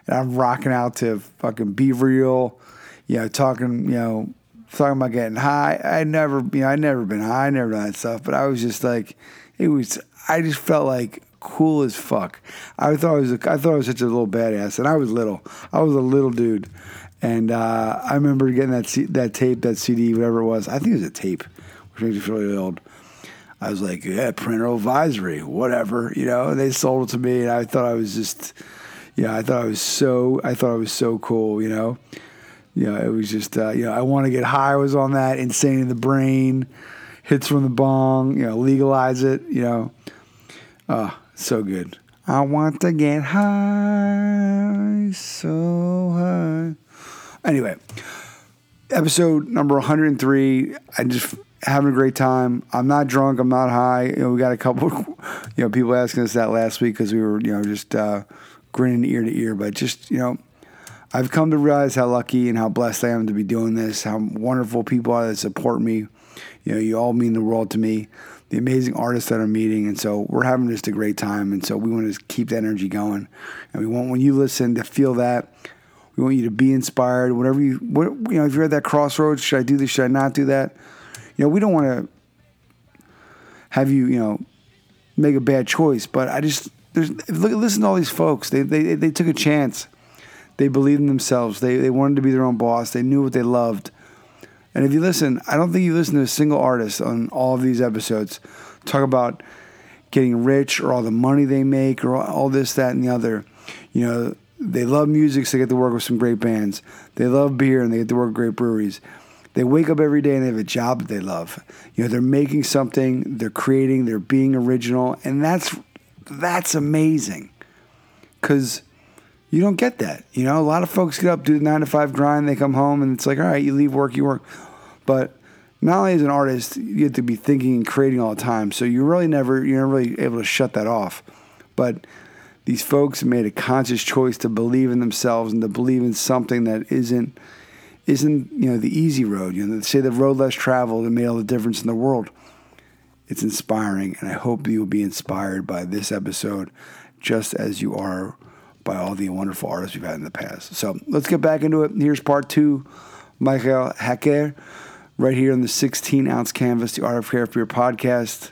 And I'm rocking out to fucking Be Real, you know, talking, you know, talking about getting high. I never, you know, I never been high, I never done that stuff. But I was just like, it was. I just felt like cool as fuck. I thought I was, I thought I was such a little badass, and I was little. I was a little dude, and uh, I remember getting that C- that tape, that CD, whatever it was. I think it was a tape, which makes me feel really old. I was like, yeah, parental advisory, whatever, you know. And they sold it to me, and I thought I was just, yeah, I thought I was so, I thought I was so cool, you know you know, it was just, uh, you know, I want to get high was on that, insane in the brain, hits from the bong, you know, legalize it, you know. Oh, so good. I want to get high, so high. Anyway, episode number 103. I just having a great time. I'm not drunk. I'm not high. You know, we got a couple, you know, people asking us that last week because we were, you know, just uh, grinning ear to ear. But just, you know, I've come to realize how lucky and how blessed I am to be doing this, how wonderful people are that support me. You know, you all mean the world to me, the amazing artists that I'm meeting. And so we're having just a great time. And so we want to keep that energy going. And we want, when you listen, to feel that. We want you to be inspired. Whatever you, what, you know, if you're at that crossroads, should I do this? Should I not do that? You know, we don't want to have you, you know, make a bad choice. But I just, there's, look, listen to all these folks. They, they, they took a chance. They believed in themselves. They, they wanted to be their own boss. They knew what they loved. And if you listen, I don't think you listen to a single artist on all of these episodes talk about getting rich or all the money they make or all this, that, and the other. You know, they love music, so they get to work with some great bands. They love beer and they get to work with great breweries. They wake up every day and they have a job that they love. You know, they're making something, they're creating, they're being original, and that's that's amazing. Cause you don't get that. You know, a lot of folks get up, do the nine to five grind, they come home, and it's like, all right, you leave work, you work. But not only as an artist, you have to be thinking and creating all the time. So you're really never you're never really able to shut that off. But these folks made a conscious choice to believe in themselves and to believe in something that isn't isn't you know the easy road. You know, they say the road less traveled and made all the difference in the world. It's inspiring, and I hope you will be inspired by this episode, just as you are by all the wonderful artists we've had in the past. So let's get back into it. Here's part two. Michael Hacker, right here on the 16 ounce canvas, the Art of Craft Beer podcast.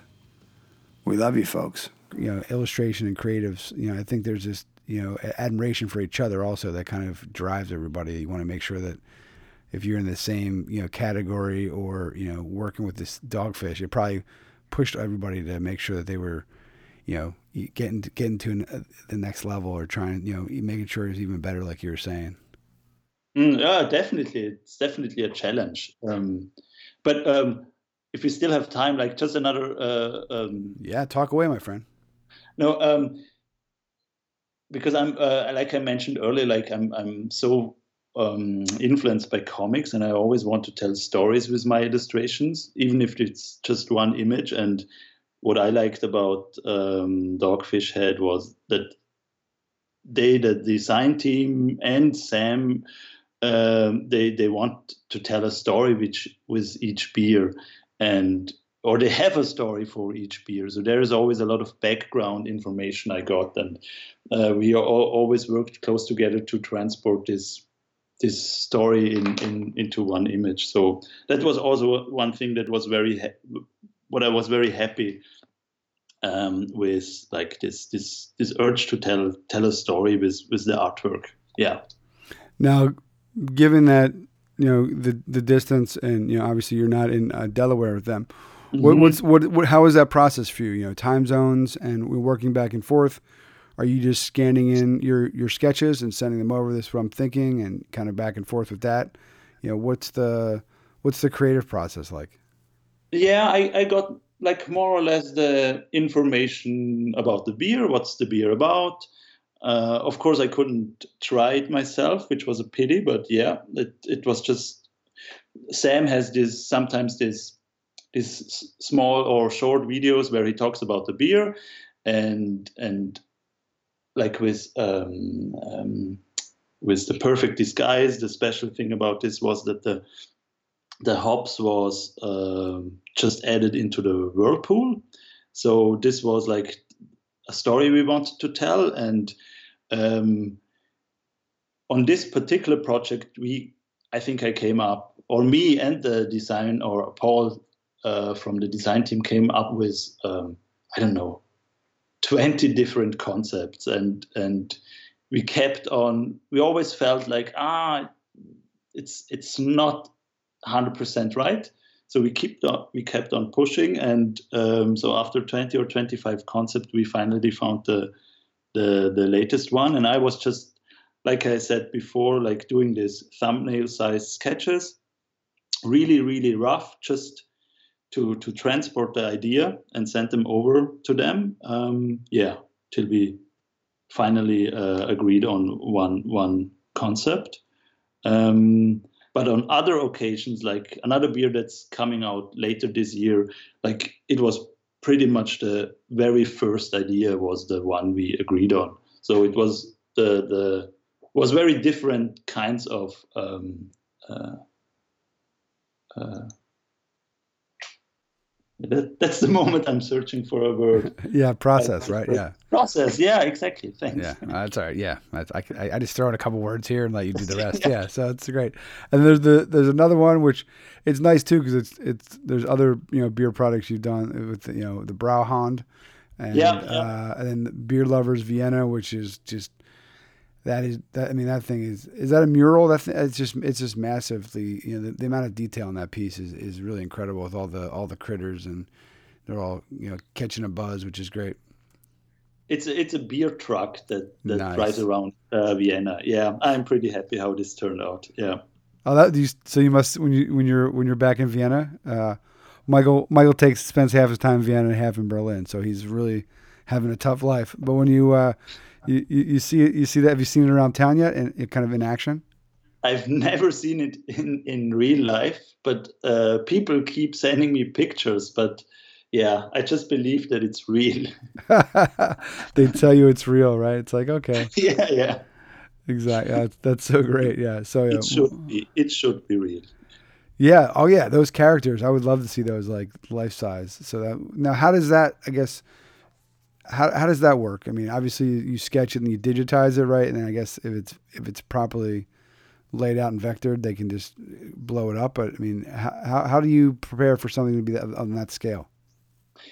We love you, folks. You know, illustration and creatives. You know, I think there's this you know admiration for each other also that kind of drives everybody. You want to make sure that if you're in the same you know category or you know working with this dogfish, it probably pushed everybody to make sure that they were you know getting getting to an, uh, the next level or trying you know making sure it's even better, like you were saying. Mm, yeah, definitely, it's definitely a challenge. Um, but um, if we still have time, like just another. Uh, um, yeah, talk away, my friend. No, um, because I'm uh, like I mentioned earlier, like I'm I'm so um, influenced by comics, and I always want to tell stories with my illustrations, even if it's just one image. And what I liked about um, Dogfish Head was that they, the design team, and Sam, um, they they want to tell a story which with each beer, and or they have a story for each beer. So there is always a lot of background information I got, and uh, we all, always worked close together to transport this this story in, in into one image. So that was also one thing that was very what I was very happy um, with like this this this urge to tell tell a story with with the artwork. Yeah. Now, given that you know the the distance and you know obviously you're not in uh, Delaware with them. Mm-hmm. What, what's what, what how is that process for you? You know, time zones and we're working back and forth. Are you just scanning in your your sketches and sending them over? This what I'm thinking, and kind of back and forth with that. You know, what's the what's the creative process like? Yeah, I, I got like more or less the information about the beer. What's the beer about? Uh, of course, I couldn't try it myself, which was a pity. But yeah, it it was just Sam has this sometimes this this small or short videos where he talks about the beer and and like with um, um, with the perfect disguise. The special thing about this was that the the hops was uh, just added into the whirlpool. So this was like a story we wanted to tell, and um, on this particular project, we I think I came up, or me and the design, or Paul uh, from the design team came up with um, I don't know 20 different concepts and and we kept on we always felt like ah it's it's not 100% right so we kept on we kept on pushing and um, so after 20 or 25 concepts we finally found the the the latest one and i was just like i said before like doing this thumbnail size sketches really really rough just to to transport the idea and send them over to them. Um, yeah, till we finally uh, agreed on one one concept. Um, but on other occasions, like another beer that's coming out later this year, like it was pretty much the very first idea was the one we agreed on. So it was the the was very different kinds of um, uh, uh, that, that's the moment I'm searching for a word. yeah, process, right? Yeah. process. Yeah, exactly. Thanks. Yeah, that's all right. Yeah, I, I, I, just throw in a couple words here and let you do the rest. yeah. yeah, so it's great. And there's the there's another one which it's nice too because it's it's there's other you know beer products you've done with you know the Brauhand, and yeah, uh, and then Beer Lovers Vienna, which is just that is that I mean that thing is is that a mural? That it's just it's just massively you know the, the amount of detail in that piece is, is really incredible with all the all the critters and they're all you know catching a buzz, which is great. It's a, it's a beer truck that that nice. drives around uh, Vienna. Yeah, I'm pretty happy how this turned out. Yeah. Oh, that you, so you must when you when you're when you're back in Vienna. Uh, Michael Michael takes spends half his time in Vienna and half in Berlin, so he's really having a tough life. But when you uh, you, you, you see you see that have you seen it around town yet? And kind of in action. I've never seen it in in real life, but uh, people keep sending me pictures. But yeah, I just believe that it's real. they tell you it's real, right? It's like okay. yeah, yeah. Exactly. That's, that's so great. Yeah. So yeah. It should be. It should be real. Yeah. Oh yeah. Those characters. I would love to see those like life size. So that now, how does that? I guess. How how does that work? I mean, obviously you sketch it and you digitize it, right? And then I guess if it's if it's properly laid out and vectored, they can just blow it up. But I mean, how how do you prepare for something to be that, on that scale?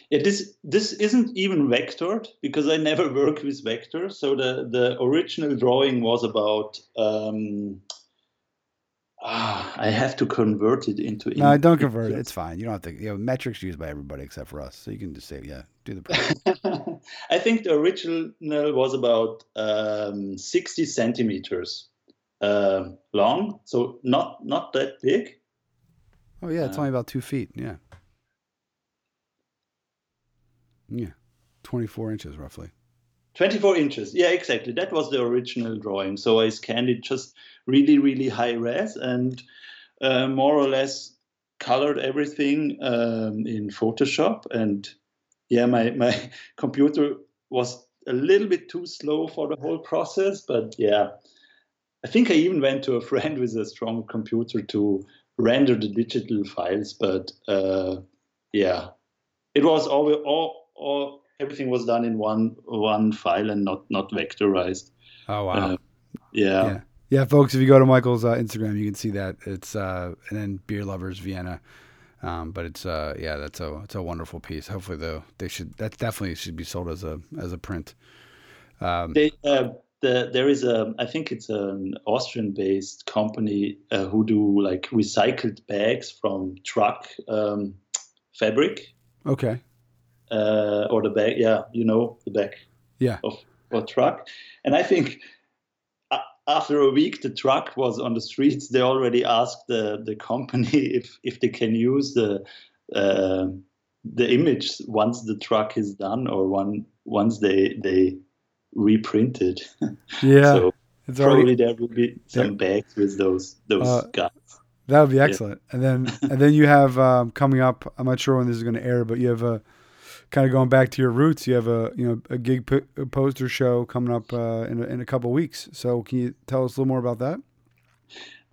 Yeah, this this isn't even vectored because I never work with vectors. So the the original drawing was about. Um, ah, I have to convert it into. No, in- don't convert it. It's fine. You don't have to. You know, metrics used by everybody except for us, so you can just say, yeah, do the. I think the original was about um, sixty centimeters uh, long, so not not that big. Oh yeah, it's uh, only about two feet. Yeah. Yeah, 24 inches roughly. 24 inches. Yeah, exactly. That was the original drawing. So I scanned it just really, really high res and uh, more or less colored everything um, in Photoshop. And yeah, my, my computer was a little bit too slow for the whole process. But yeah, I think I even went to a friend with a strong computer to render the digital files. But uh, yeah, it was all, all or everything was done in one one file and not not vectorized. Oh wow! Uh, yeah. yeah. Yeah, folks. If you go to Michael's uh, Instagram, you can see that it's uh, and then Beer Lovers Vienna. Um, but it's uh, yeah, that's a it's a wonderful piece. Hopefully, though, they should that definitely should be sold as a as a print. Um, they, uh, the, there is a I think it's an Austrian-based company uh, who do like recycled bags from truck um, fabric. Okay uh, or the back, yeah, you know, the back yeah. of a truck. And I think after a week, the truck was on the streets. They already asked the, the company if, if they can use the uh, the image once the truck is done or one once they they reprint it. Yeah. so probably already, there will be some bags with those those uh, guys. That would be excellent. Yeah. And then and then you have um, coming up. I'm not sure when this is going to air, but you have a kind of going back to your roots, you have a you know a gig poster show coming up uh, in a, in a couple weeks. So can you tell us a little more about that?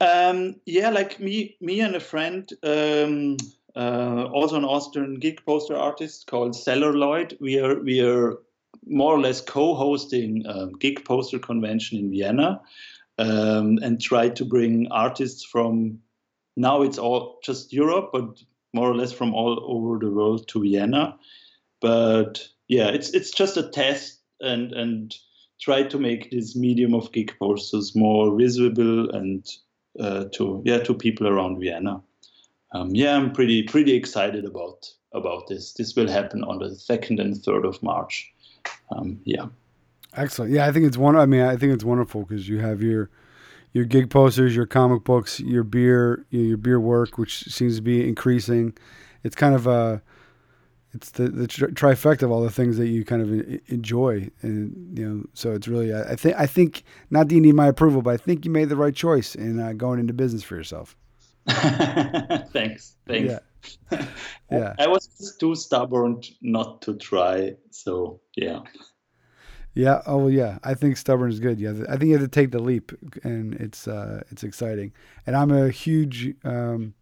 Um, yeah, like me, me and a friend, um, uh, also an Austrian gig poster artist called Celluloid. We are we are more or less co-hosting a gig poster convention in Vienna, um, and try to bring artists from. Now it's all just Europe, but more or less from all over the world to Vienna but yeah, it's it's just a test and and try to make this medium of gig posters more visible and uh, to yeah to people around Vienna. Um, yeah, I'm pretty pretty excited about about this. This will happen on the second and third of March. Um, yeah. Excellent. Yeah, I think it's one. I mean, I think it's wonderful because you have your your gig posters, your comic books, your beer, your beer work, which seems to be increasing. It's kind of a it's the the trifecta of all the things that you kind of enjoy, and you know, so it's really I, think I think not that you need my approval, but I think you made the right choice in uh, going into business for yourself. thanks, thanks. Yeah. yeah. I was too stubborn not to try, so yeah. Yeah. Oh, yeah. I think stubborn is good. Yeah. I think you have to take the leap, and it's uh, it's exciting. And I'm a huge um,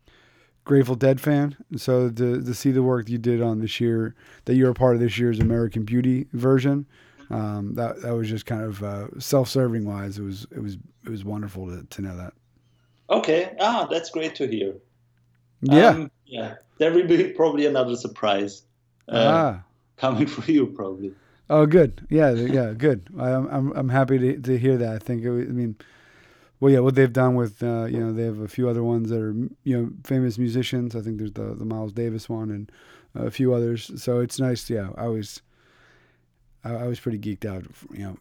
Grateful Dead fan, so to to see the work you did on this year, that you're a part of this year's American Beauty version, Um, that that was just kind of uh, self-serving wise. It was it was it was wonderful to, to know that. Okay, ah, that's great to hear. Yeah, um, yeah. There will be probably another surprise uh, ah. coming for you, probably. Oh, good. Yeah, yeah, good. I'm I'm I'm happy to to hear that. I think it, I mean, well, yeah, what they've done with uh, you know they have a few other ones that are you know famous musicians. I think there's the the Miles Davis one and a few others. So it's nice. Yeah, I was I, I was pretty geeked out, you know,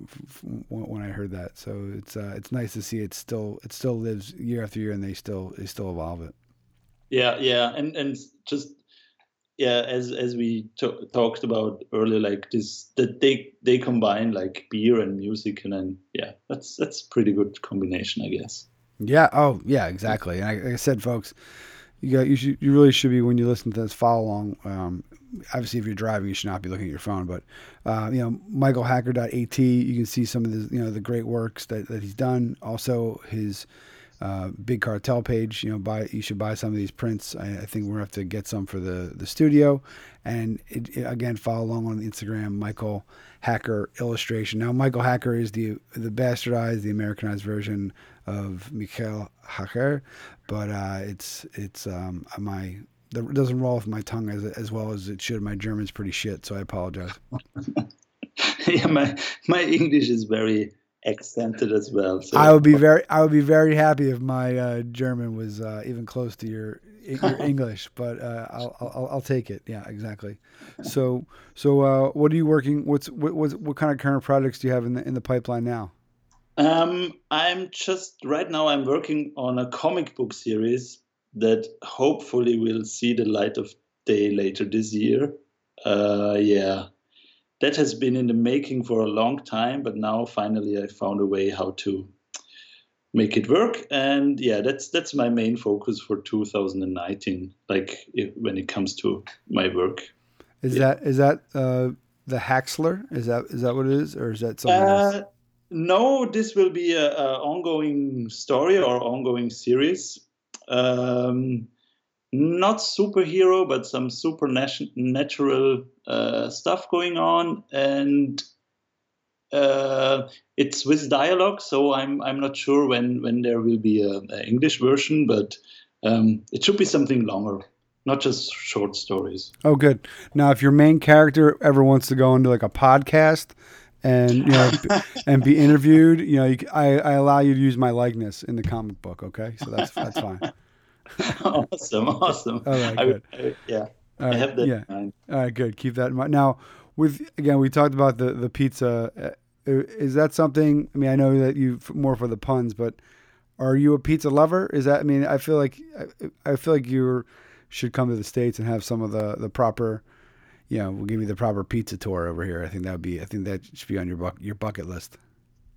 when I heard that. So it's uh, it's nice to see it still it still lives year after year and they still they still evolve it. Yeah, yeah, and and just yeah, as as we t- talked about earlier, like this that they they combine like beer and music, and then yeah, that's that's pretty good combination, I guess. Yeah. Oh, yeah. Exactly. And I, like I said, folks, you got you should you really should be when you listen to this follow along. Um, obviously, if you're driving, you should not be looking at your phone. But uh, you know, michaelhacker.at, you can see some of the you know the great works that, that he's done. Also, his uh, Big Cartel page. You know, buy you should buy some of these prints. I, I think we're gonna have to get some for the the studio. And it, it, again, follow along on Instagram, Michael Hacker illustration. Now, Michael Hacker is the the bastardized, the Americanized version of Michael Hacker, but uh, it's it's um, my it doesn't roll off my tongue as as well as it should. My German's pretty shit, so I apologize. yeah, my my English is very accented as well. So. I would be very I would be very happy if my uh, German was uh, even close to your your English, but uh, I'll, I'll, I'll take it. Yeah, exactly. So so uh, what are you working? What's what what, what kind of current projects do you have in the in the pipeline now? Um, I'm just right now. I'm working on a comic book series that hopefully will see the light of day later this year. Uh, yeah, that has been in the making for a long time, but now finally I found a way how to make it work. And yeah, that's that's my main focus for 2019. Like if, when it comes to my work. Is yeah. that is that uh, the Haxler? Is that is that what it is, or is that something uh, else? No, this will be a, a ongoing story or ongoing series. Um, not superhero, but some supernatural uh, stuff going on, and uh, it's with dialogue. So I'm I'm not sure when when there will be a, a English version, but um, it should be something longer, not just short stories. Oh, good. Now, if your main character ever wants to go into like a podcast and you know and be interviewed, you know, you, I I allow you to use my likeness in the comic book. Okay, so that's that's fine. awesome, awesome. All right, good. I, I, yeah, I have that yeah. All right, good. Keep that in mind. Now, with again, we talked about the the pizza. Uh, is that something? I mean, I know that you more for the puns, but are you a pizza lover? Is that? I mean, I feel like I, I feel like you should come to the states and have some of the the proper. You know, we'll give you the proper pizza tour over here. I think that would be. I think that should be on your buck your bucket list.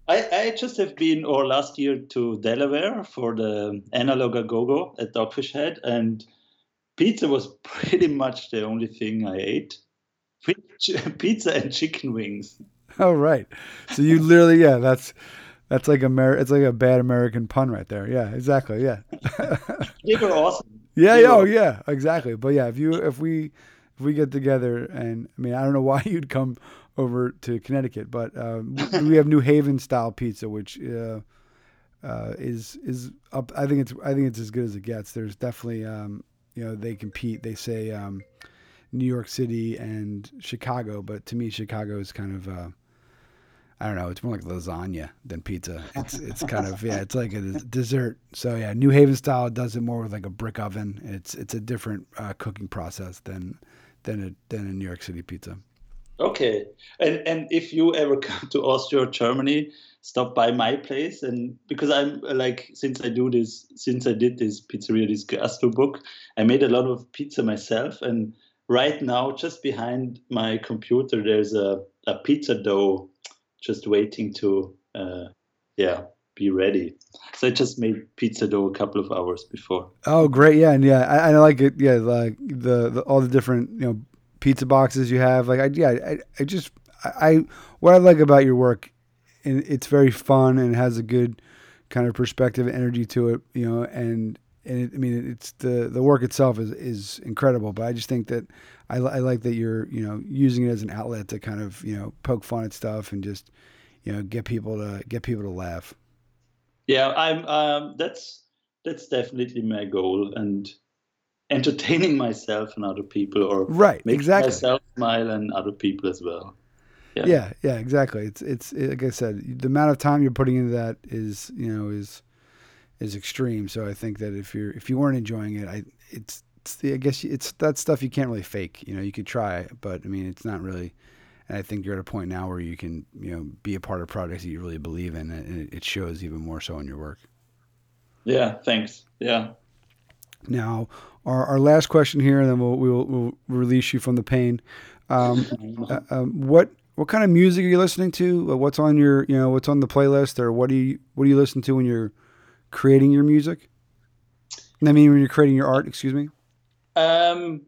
I, I just have been, or last year, to Delaware for the Analog Go at Dogfish Head, and pizza was pretty much the only thing I ate. Pizza and chicken wings. Oh right, so you literally yeah that's that's like Amer it's like a bad American pun right there. Yeah, exactly. Yeah. they were awesome. Yeah. yeah oh yeah. Exactly. But yeah, if you if we if we get together and I mean I don't know why you'd come over to Connecticut. But uh, we have New Haven style pizza, which uh, uh, is is up. I think it's I think it's as good as it gets. There's definitely um, you know they compete. They say um, New York City and Chicago, but to me Chicago is kind of uh, I don't know. It's more like lasagna than pizza. It's it's kind of yeah. It's like a dessert. So yeah, New Haven style does it more with like a brick oven. It's it's a different uh, cooking process than than a than a New York City pizza. Okay, and and if you ever come to Austria or Germany, stop by my place, and because I'm like since I do this, since I did this pizzeria, this gastro book, I made a lot of pizza myself, and right now, just behind my computer, there's a a pizza dough, just waiting to, uh, yeah, be ready. So I just made pizza dough a couple of hours before. Oh, great! Yeah, and yeah, I, I like it. Yeah, like the, the all the different you know pizza boxes you have. Like I yeah, I, I just I what I like about your work, and it's very fun and has a good kind of perspective and energy to it. You know, and and it, I mean, it's the the work itself is is incredible. But I just think that I, I like that you're you know using it as an outlet to kind of you know poke fun at stuff and just you know get people to get people to laugh. Yeah, I'm. Um, that's that's definitely my goal and entertaining myself and other people or right exactly. myself smile and other people as well. Yeah. yeah yeah exactly. It's it's it, like i said the amount of time you're putting into that is you know is is extreme. So i think that if you're if you weren't enjoying it i it's, it's i guess it's that stuff you can't really fake you know you could try but i mean it's not really and i think you're at a point now where you can you know be a part of projects that you really believe in and it shows even more so in your work. Yeah thanks. Yeah. Now our, our last question here, and then we'll, we'll, we'll release you from the pain. Um, uh, um, what what kind of music are you listening to? Uh, what's on your you know what's on the playlist, or what do you what do you listen to when you're creating your music? I mean, when you're creating your art, excuse me. Um,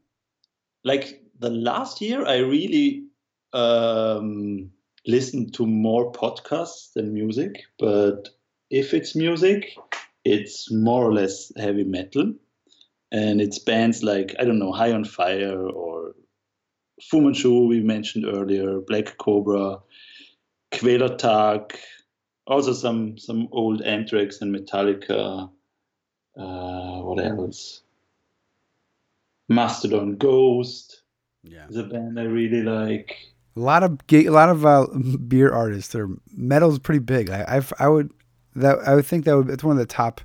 like the last year, I really um, listened to more podcasts than music. But if it's music, it's more or less heavy metal and it's bands like I don't know High on Fire or Fu Manchu we mentioned earlier, Black Cobra, Kvelertak, also some some old Anthrax and Metallica. Uh, what else? Mastodon Ghost. Yeah, is a band I really like. A lot of a lot of uh, beer artists. Their metal's pretty big. I I've, I would that I would think that would it's one of the top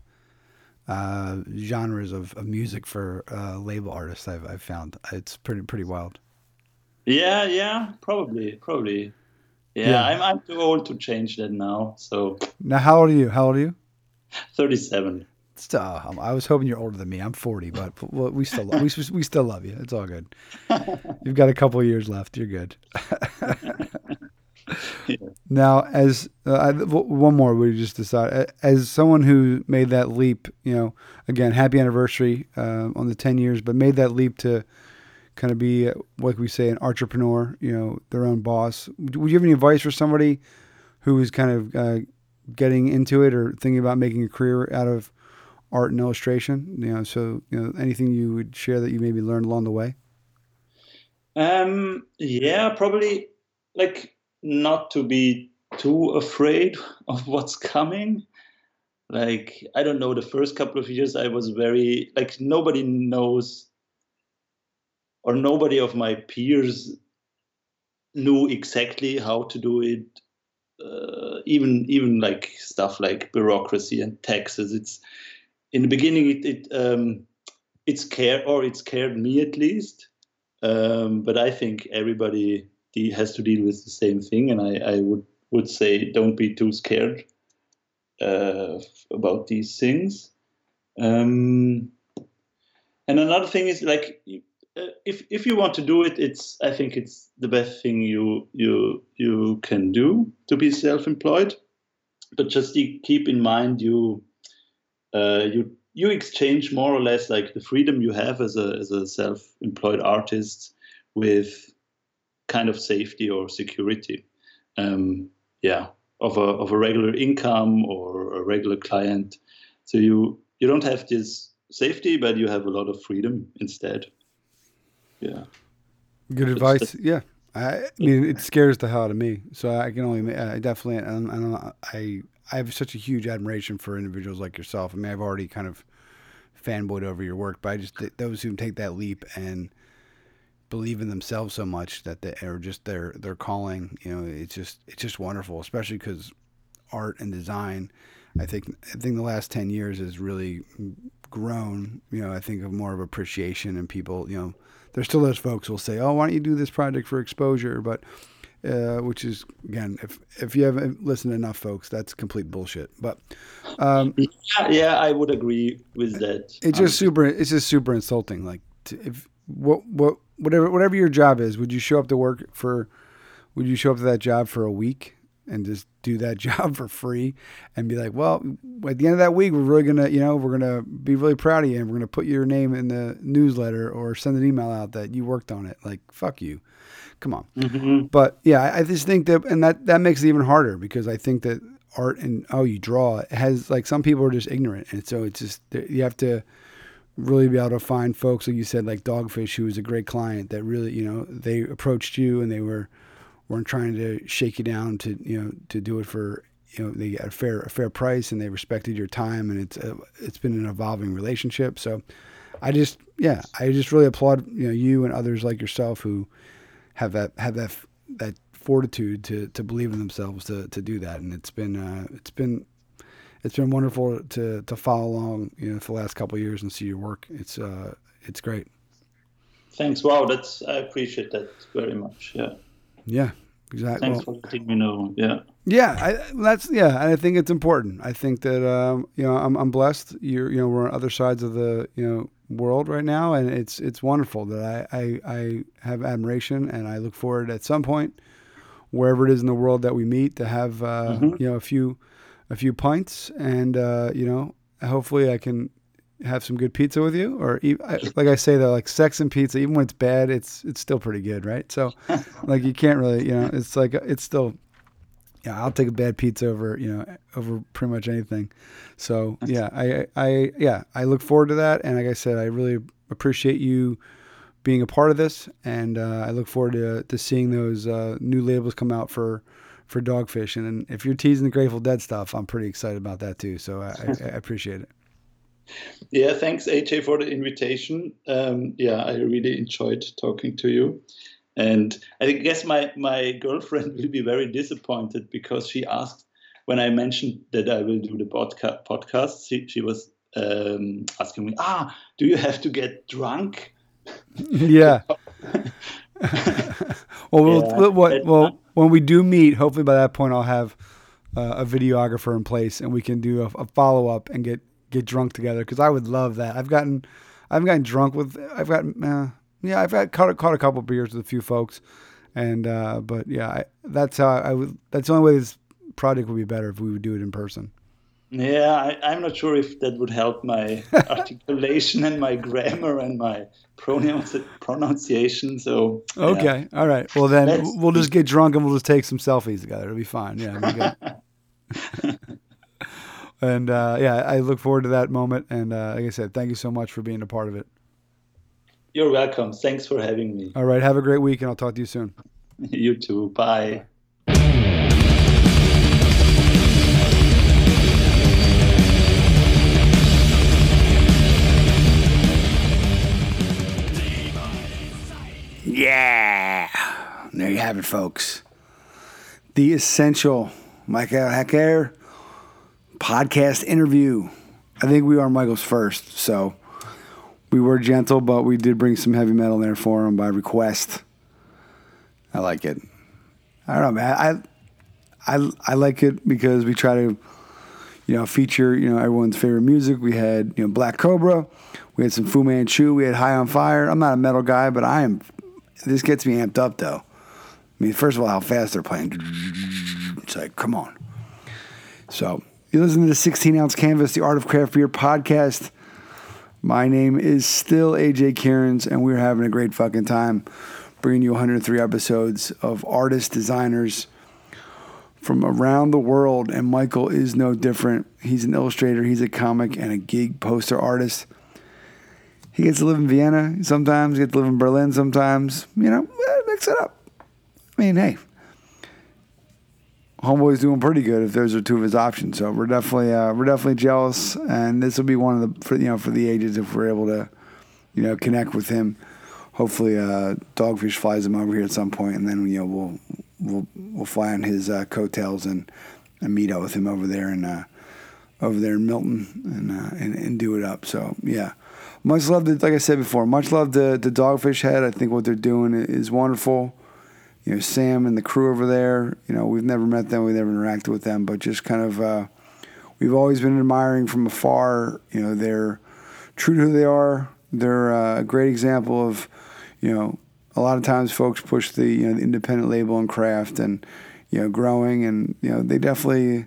uh, genres of, of music for uh, label artists I've, I've found. It's pretty pretty wild. Yeah, yeah, probably, probably. Yeah, yeah, I'm I'm too old to change that now. So now, how old are you? How old are you? Thirty-seven. Still, I was hoping you're older than me. I'm 40, but we still we, we still love you. It's all good. You've got a couple years left. You're good. Now, as uh, one more, we just decide as someone who made that leap. You know, again, happy anniversary uh, on the ten years, but made that leap to kind of be uh, what we say an entrepreneur. You know, their own boss. Would you have any advice for somebody who is kind of uh, getting into it or thinking about making a career out of art and illustration? You know, so you know, anything you would share that you maybe learned along the way? Um. Yeah, probably like not to be too afraid of what's coming. Like i don't know the first couple of years i was very like nobody knows or nobody of my peers knew exactly how to do it. Uh, even even like stuff like bureaucracy and taxes it's in the beginning it, it um scared or it scared me at least. Um, but i think everybody has to deal with the same thing. And I, I would would say don't be too scared uh, about these things. Um, and another thing is like uh, if if you want to do it, it's I think it's the best thing you you you can do to be self-employed. But just keep in mind you uh, you you exchange more or less like the freedom you have as a as a self-employed artist with kind of safety or security. Um, yeah, of a of a regular income or a regular client. So you you don't have this safety, but you have a lot of freedom instead. Yeah. Good advice. yeah. I mean, it scares the hell out of me. So I can only, I definitely, I, I, I have such a huge admiration for individuals like yourself. I mean, I've already kind of fanboyed over your work, but I just those who take that leap and believe in themselves so much that they are just their their calling. You know, it's just it's just wonderful, especially because art and design. I think I think the last ten years has really grown. You know, I think of more of appreciation and people. You know, there's still those folks who will say, "Oh, why don't you do this project for exposure?" But uh, which is again, if if you haven't listened enough folks, that's complete bullshit. But um, yeah, yeah, I would agree with that. It's just super. It's just super insulting. Like to, if what what whatever whatever your job is, would you show up to work for? Would you show up to that job for a week and just do that job for free and be like, well, at the end of that week, we're really gonna, you know, we're gonna be really proud of you and we're gonna put your name in the newsletter or send an email out that you worked on it. Like, fuck you, come on. Mm-hmm. But yeah, I, just think that, and that that makes it even harder because I think that art and oh you draw it has like some people are just ignorant and so it's just you have to really be able to find folks like you said like dogfish who was a great client that really you know they approached you and they were weren't trying to shake you down to you know to do it for you know they got a fair a fair price and they respected your time and it's a, it's been an evolving relationship. So i just yeah i just really applaud you know you and others like yourself who have that have that that fortitude to to believe in themselves to to do that. And it's been uh, it's been it's been wonderful to to follow along you know for the last couple of years and see your work. It's uh it's great. Thanks. Wow that's i appreciate that very much. Yeah. Yeah exactly thanks well, for letting me know. Yeah. Yeah I, that's yeah i think it's important. I think that um you know i'm, I'm blessed. You're you know we're on other sides of the you know world right now and it's it's wonderful that i i, I have admiration and i look forward at some point wherever it is in the world that we meet to have uh, mm-hmm. you know a few a few pints and uh, you know hopefully I can have some good pizza with you or like I say though like sex and pizza even when it's bad it's it's still pretty good right? So like you can't really you know it's like it's still yeah I'll take a bad pizza over you know over pretty much anything. So yeah I I yeah I look forward to that. And like I said I really appreciate you being a part of this, and uh, I look forward to, to seeing those uh, new labels come out for for Dogfish. And if you're teasing the Grateful Dead stuff, I'm pretty excited about that too. So I, I, I appreciate it. Yeah, thanks AJ for the invitation. Um, yeah, I really enjoyed talking to you. And I guess my, my girlfriend will be very disappointed because she asked when I mentioned that I will do the podca- podcast, she, she was um, asking me, ah, do you have to get drunk? yeah. well, we'll, yeah. What, well, when we do meet, hopefully by that point I'll have uh, a videographer in place and we can do a, a follow up and get get drunk together because I would love that. I've gotten I've gotten drunk with I've gotten uh, yeah I've got caught, caught a couple beers with a few folks and uh, but yeah I, that's how I would that's the only way this project would be better if we would do it in person. Yeah, I, am not sure if that would help my articulation and my grammar and my pronounci- pronunciation. So okay, all right. Well, then Let's, we'll just get drunk and we'll just take some selfies together. It'll be fine. Yeah. and uh, yeah, I look forward to that moment. And uh, like I said, thank you so much for being a part of it. You're welcome. Thanks for having me. All right. Have a great week, and I'll talk to you soon. you too. Bye. Yeah. Have it, folks. The essential Michael Hacker podcast interview. I think we are Michael's first, so we were gentle, but we did bring some heavy metal in there for him by request. I like it. I don't know, man. I I I like it because we try to, you know, feature you know everyone's favorite music. We had you know Black Cobra, we had some Fu Manchu, we had High on Fire. I'm not a metal guy, but I am this gets me amped up though. I mean, first of all, how fast they're playing. It's like, come on. So you listen to the 16 ounce canvas, the Art of Craft Beer podcast. My name is still AJ Cairns, and we're having a great fucking time bringing you 103 episodes of artists, designers from around the world. And Michael is no different. He's an illustrator, he's a comic, and a gig poster artist. He gets to live in Vienna sometimes, he gets to live in Berlin sometimes. You know, mix it up. I mean, hey, Homeboy's doing pretty good if those are two of his options. So we're definitely uh, we're definitely jealous, and this will be one of the for, you know for the ages if we're able to you know connect with him. Hopefully, uh, Dogfish flies him over here at some point, and then you know we'll we'll we'll fly on his uh, coattails and, and meet up with him over there and uh, over there in Milton and, uh, and and do it up. So yeah, much love to, like I said before, much love to, the Dogfish Head. I think what they're doing is wonderful. You know, Sam and the crew over there, you know, we've never met them, we've never interacted with them, but just kind of, uh, we've always been admiring from afar. You know, they're true to who they are. They're uh, a great example of, you know, a lot of times folks push the, you know, the independent label and craft and, you know, growing and, you know, they definitely,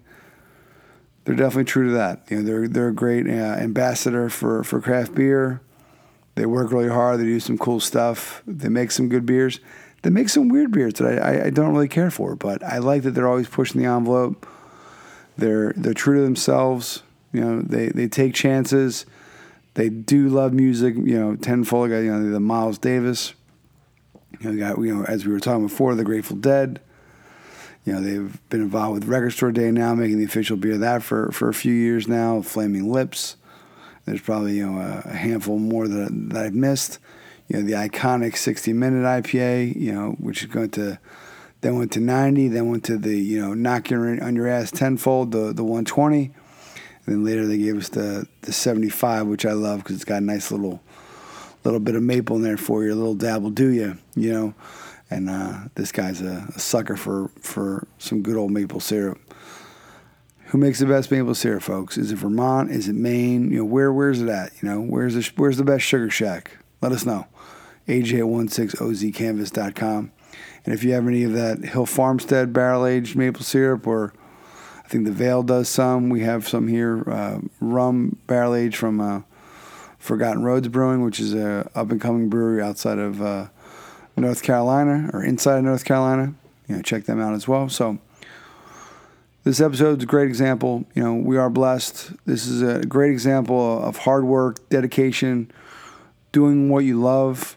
they're definitely true to that. You know, they're they're a great uh, ambassador for for craft beer. They work really hard. They do some cool stuff. They make some good beers. They make some weird beers that I, I, I don't really care for, but I like that they're always pushing the envelope. They're they're true to themselves. You know, they they take chances. They do love music. You know, tenfold. Got you know the Miles Davis. You know, got you know as we were talking before, the Grateful Dead. You know, they've been involved with Record Store Day now, making the official beer of that for, for a few years now. Flaming Lips. There's probably you know a, handful more that, that I've missed. You know, the iconic 60 minute IPA. You know, which is going to then went to 90, then went to the you know knock your on your ass tenfold, the the 120. And then later they gave us the the 75, which I love because it's got a nice little little bit of maple in there for you, a little dabble do you, you know. And uh, this guy's a, a, sucker for, for some good old maple syrup. Who makes the best maple syrup, folks? Is it Vermont? Is it Maine? You know, where where's it at? You know, where's the where's the best sugar shack? Let us know. AJ16OZCanvas.com. And if you have any of that Hill Farmstead barrel aged maple syrup, or I think the Vale does some, we have some here. Uh, rum barrel aged from uh, Forgotten Roads Brewing, which is a up and coming brewery outside of. Uh, North Carolina or inside of North Carolina. You know, check them out as well. So this episode is a great example. You know, we are blessed. This is a great example of hard work, dedication, doing what you love,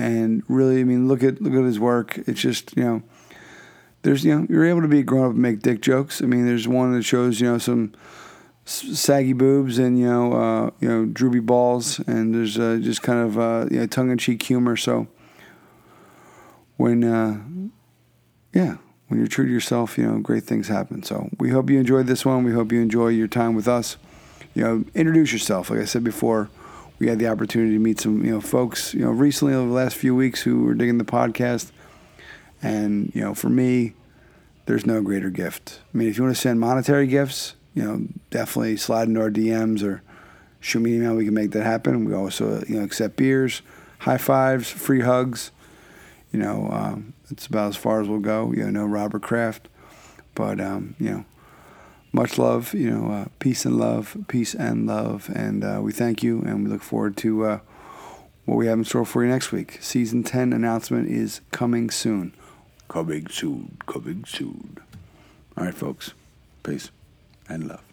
and really, I mean, look at look at his work. It's just you know, there's you know, you're able to be grown up and make dick jokes. I mean, there's one that shows you know some saggy boobs and you know uh, you know droopy balls, and there's uh, just kind of uh, you know tongue in cheek humor. So when, uh, yeah, when you're true to yourself, you know, great things happen. So we hope you enjoyed this one. We hope you enjoy your time with us. You know, introduce yourself. Like I said before, we had the opportunity to meet some, you know, folks, you know, recently over the last few weeks who were digging the podcast. And, you know, for me, there's no greater gift. I mean, if you want to send monetary gifts, you know, definitely slide into our DMs or shoot me an email. We can make that happen. We also, you know, accept beers, high fives, free hugs you know, um, it's about as far as we'll go. You know, no Robert Kraft, but um, you know, much love. You know, uh, peace and love, peace and love, and uh, we thank you, and we look forward to uh, what we have in store for you next week. Season ten announcement is coming soon. Coming soon. Coming soon. All right, folks. Peace and love.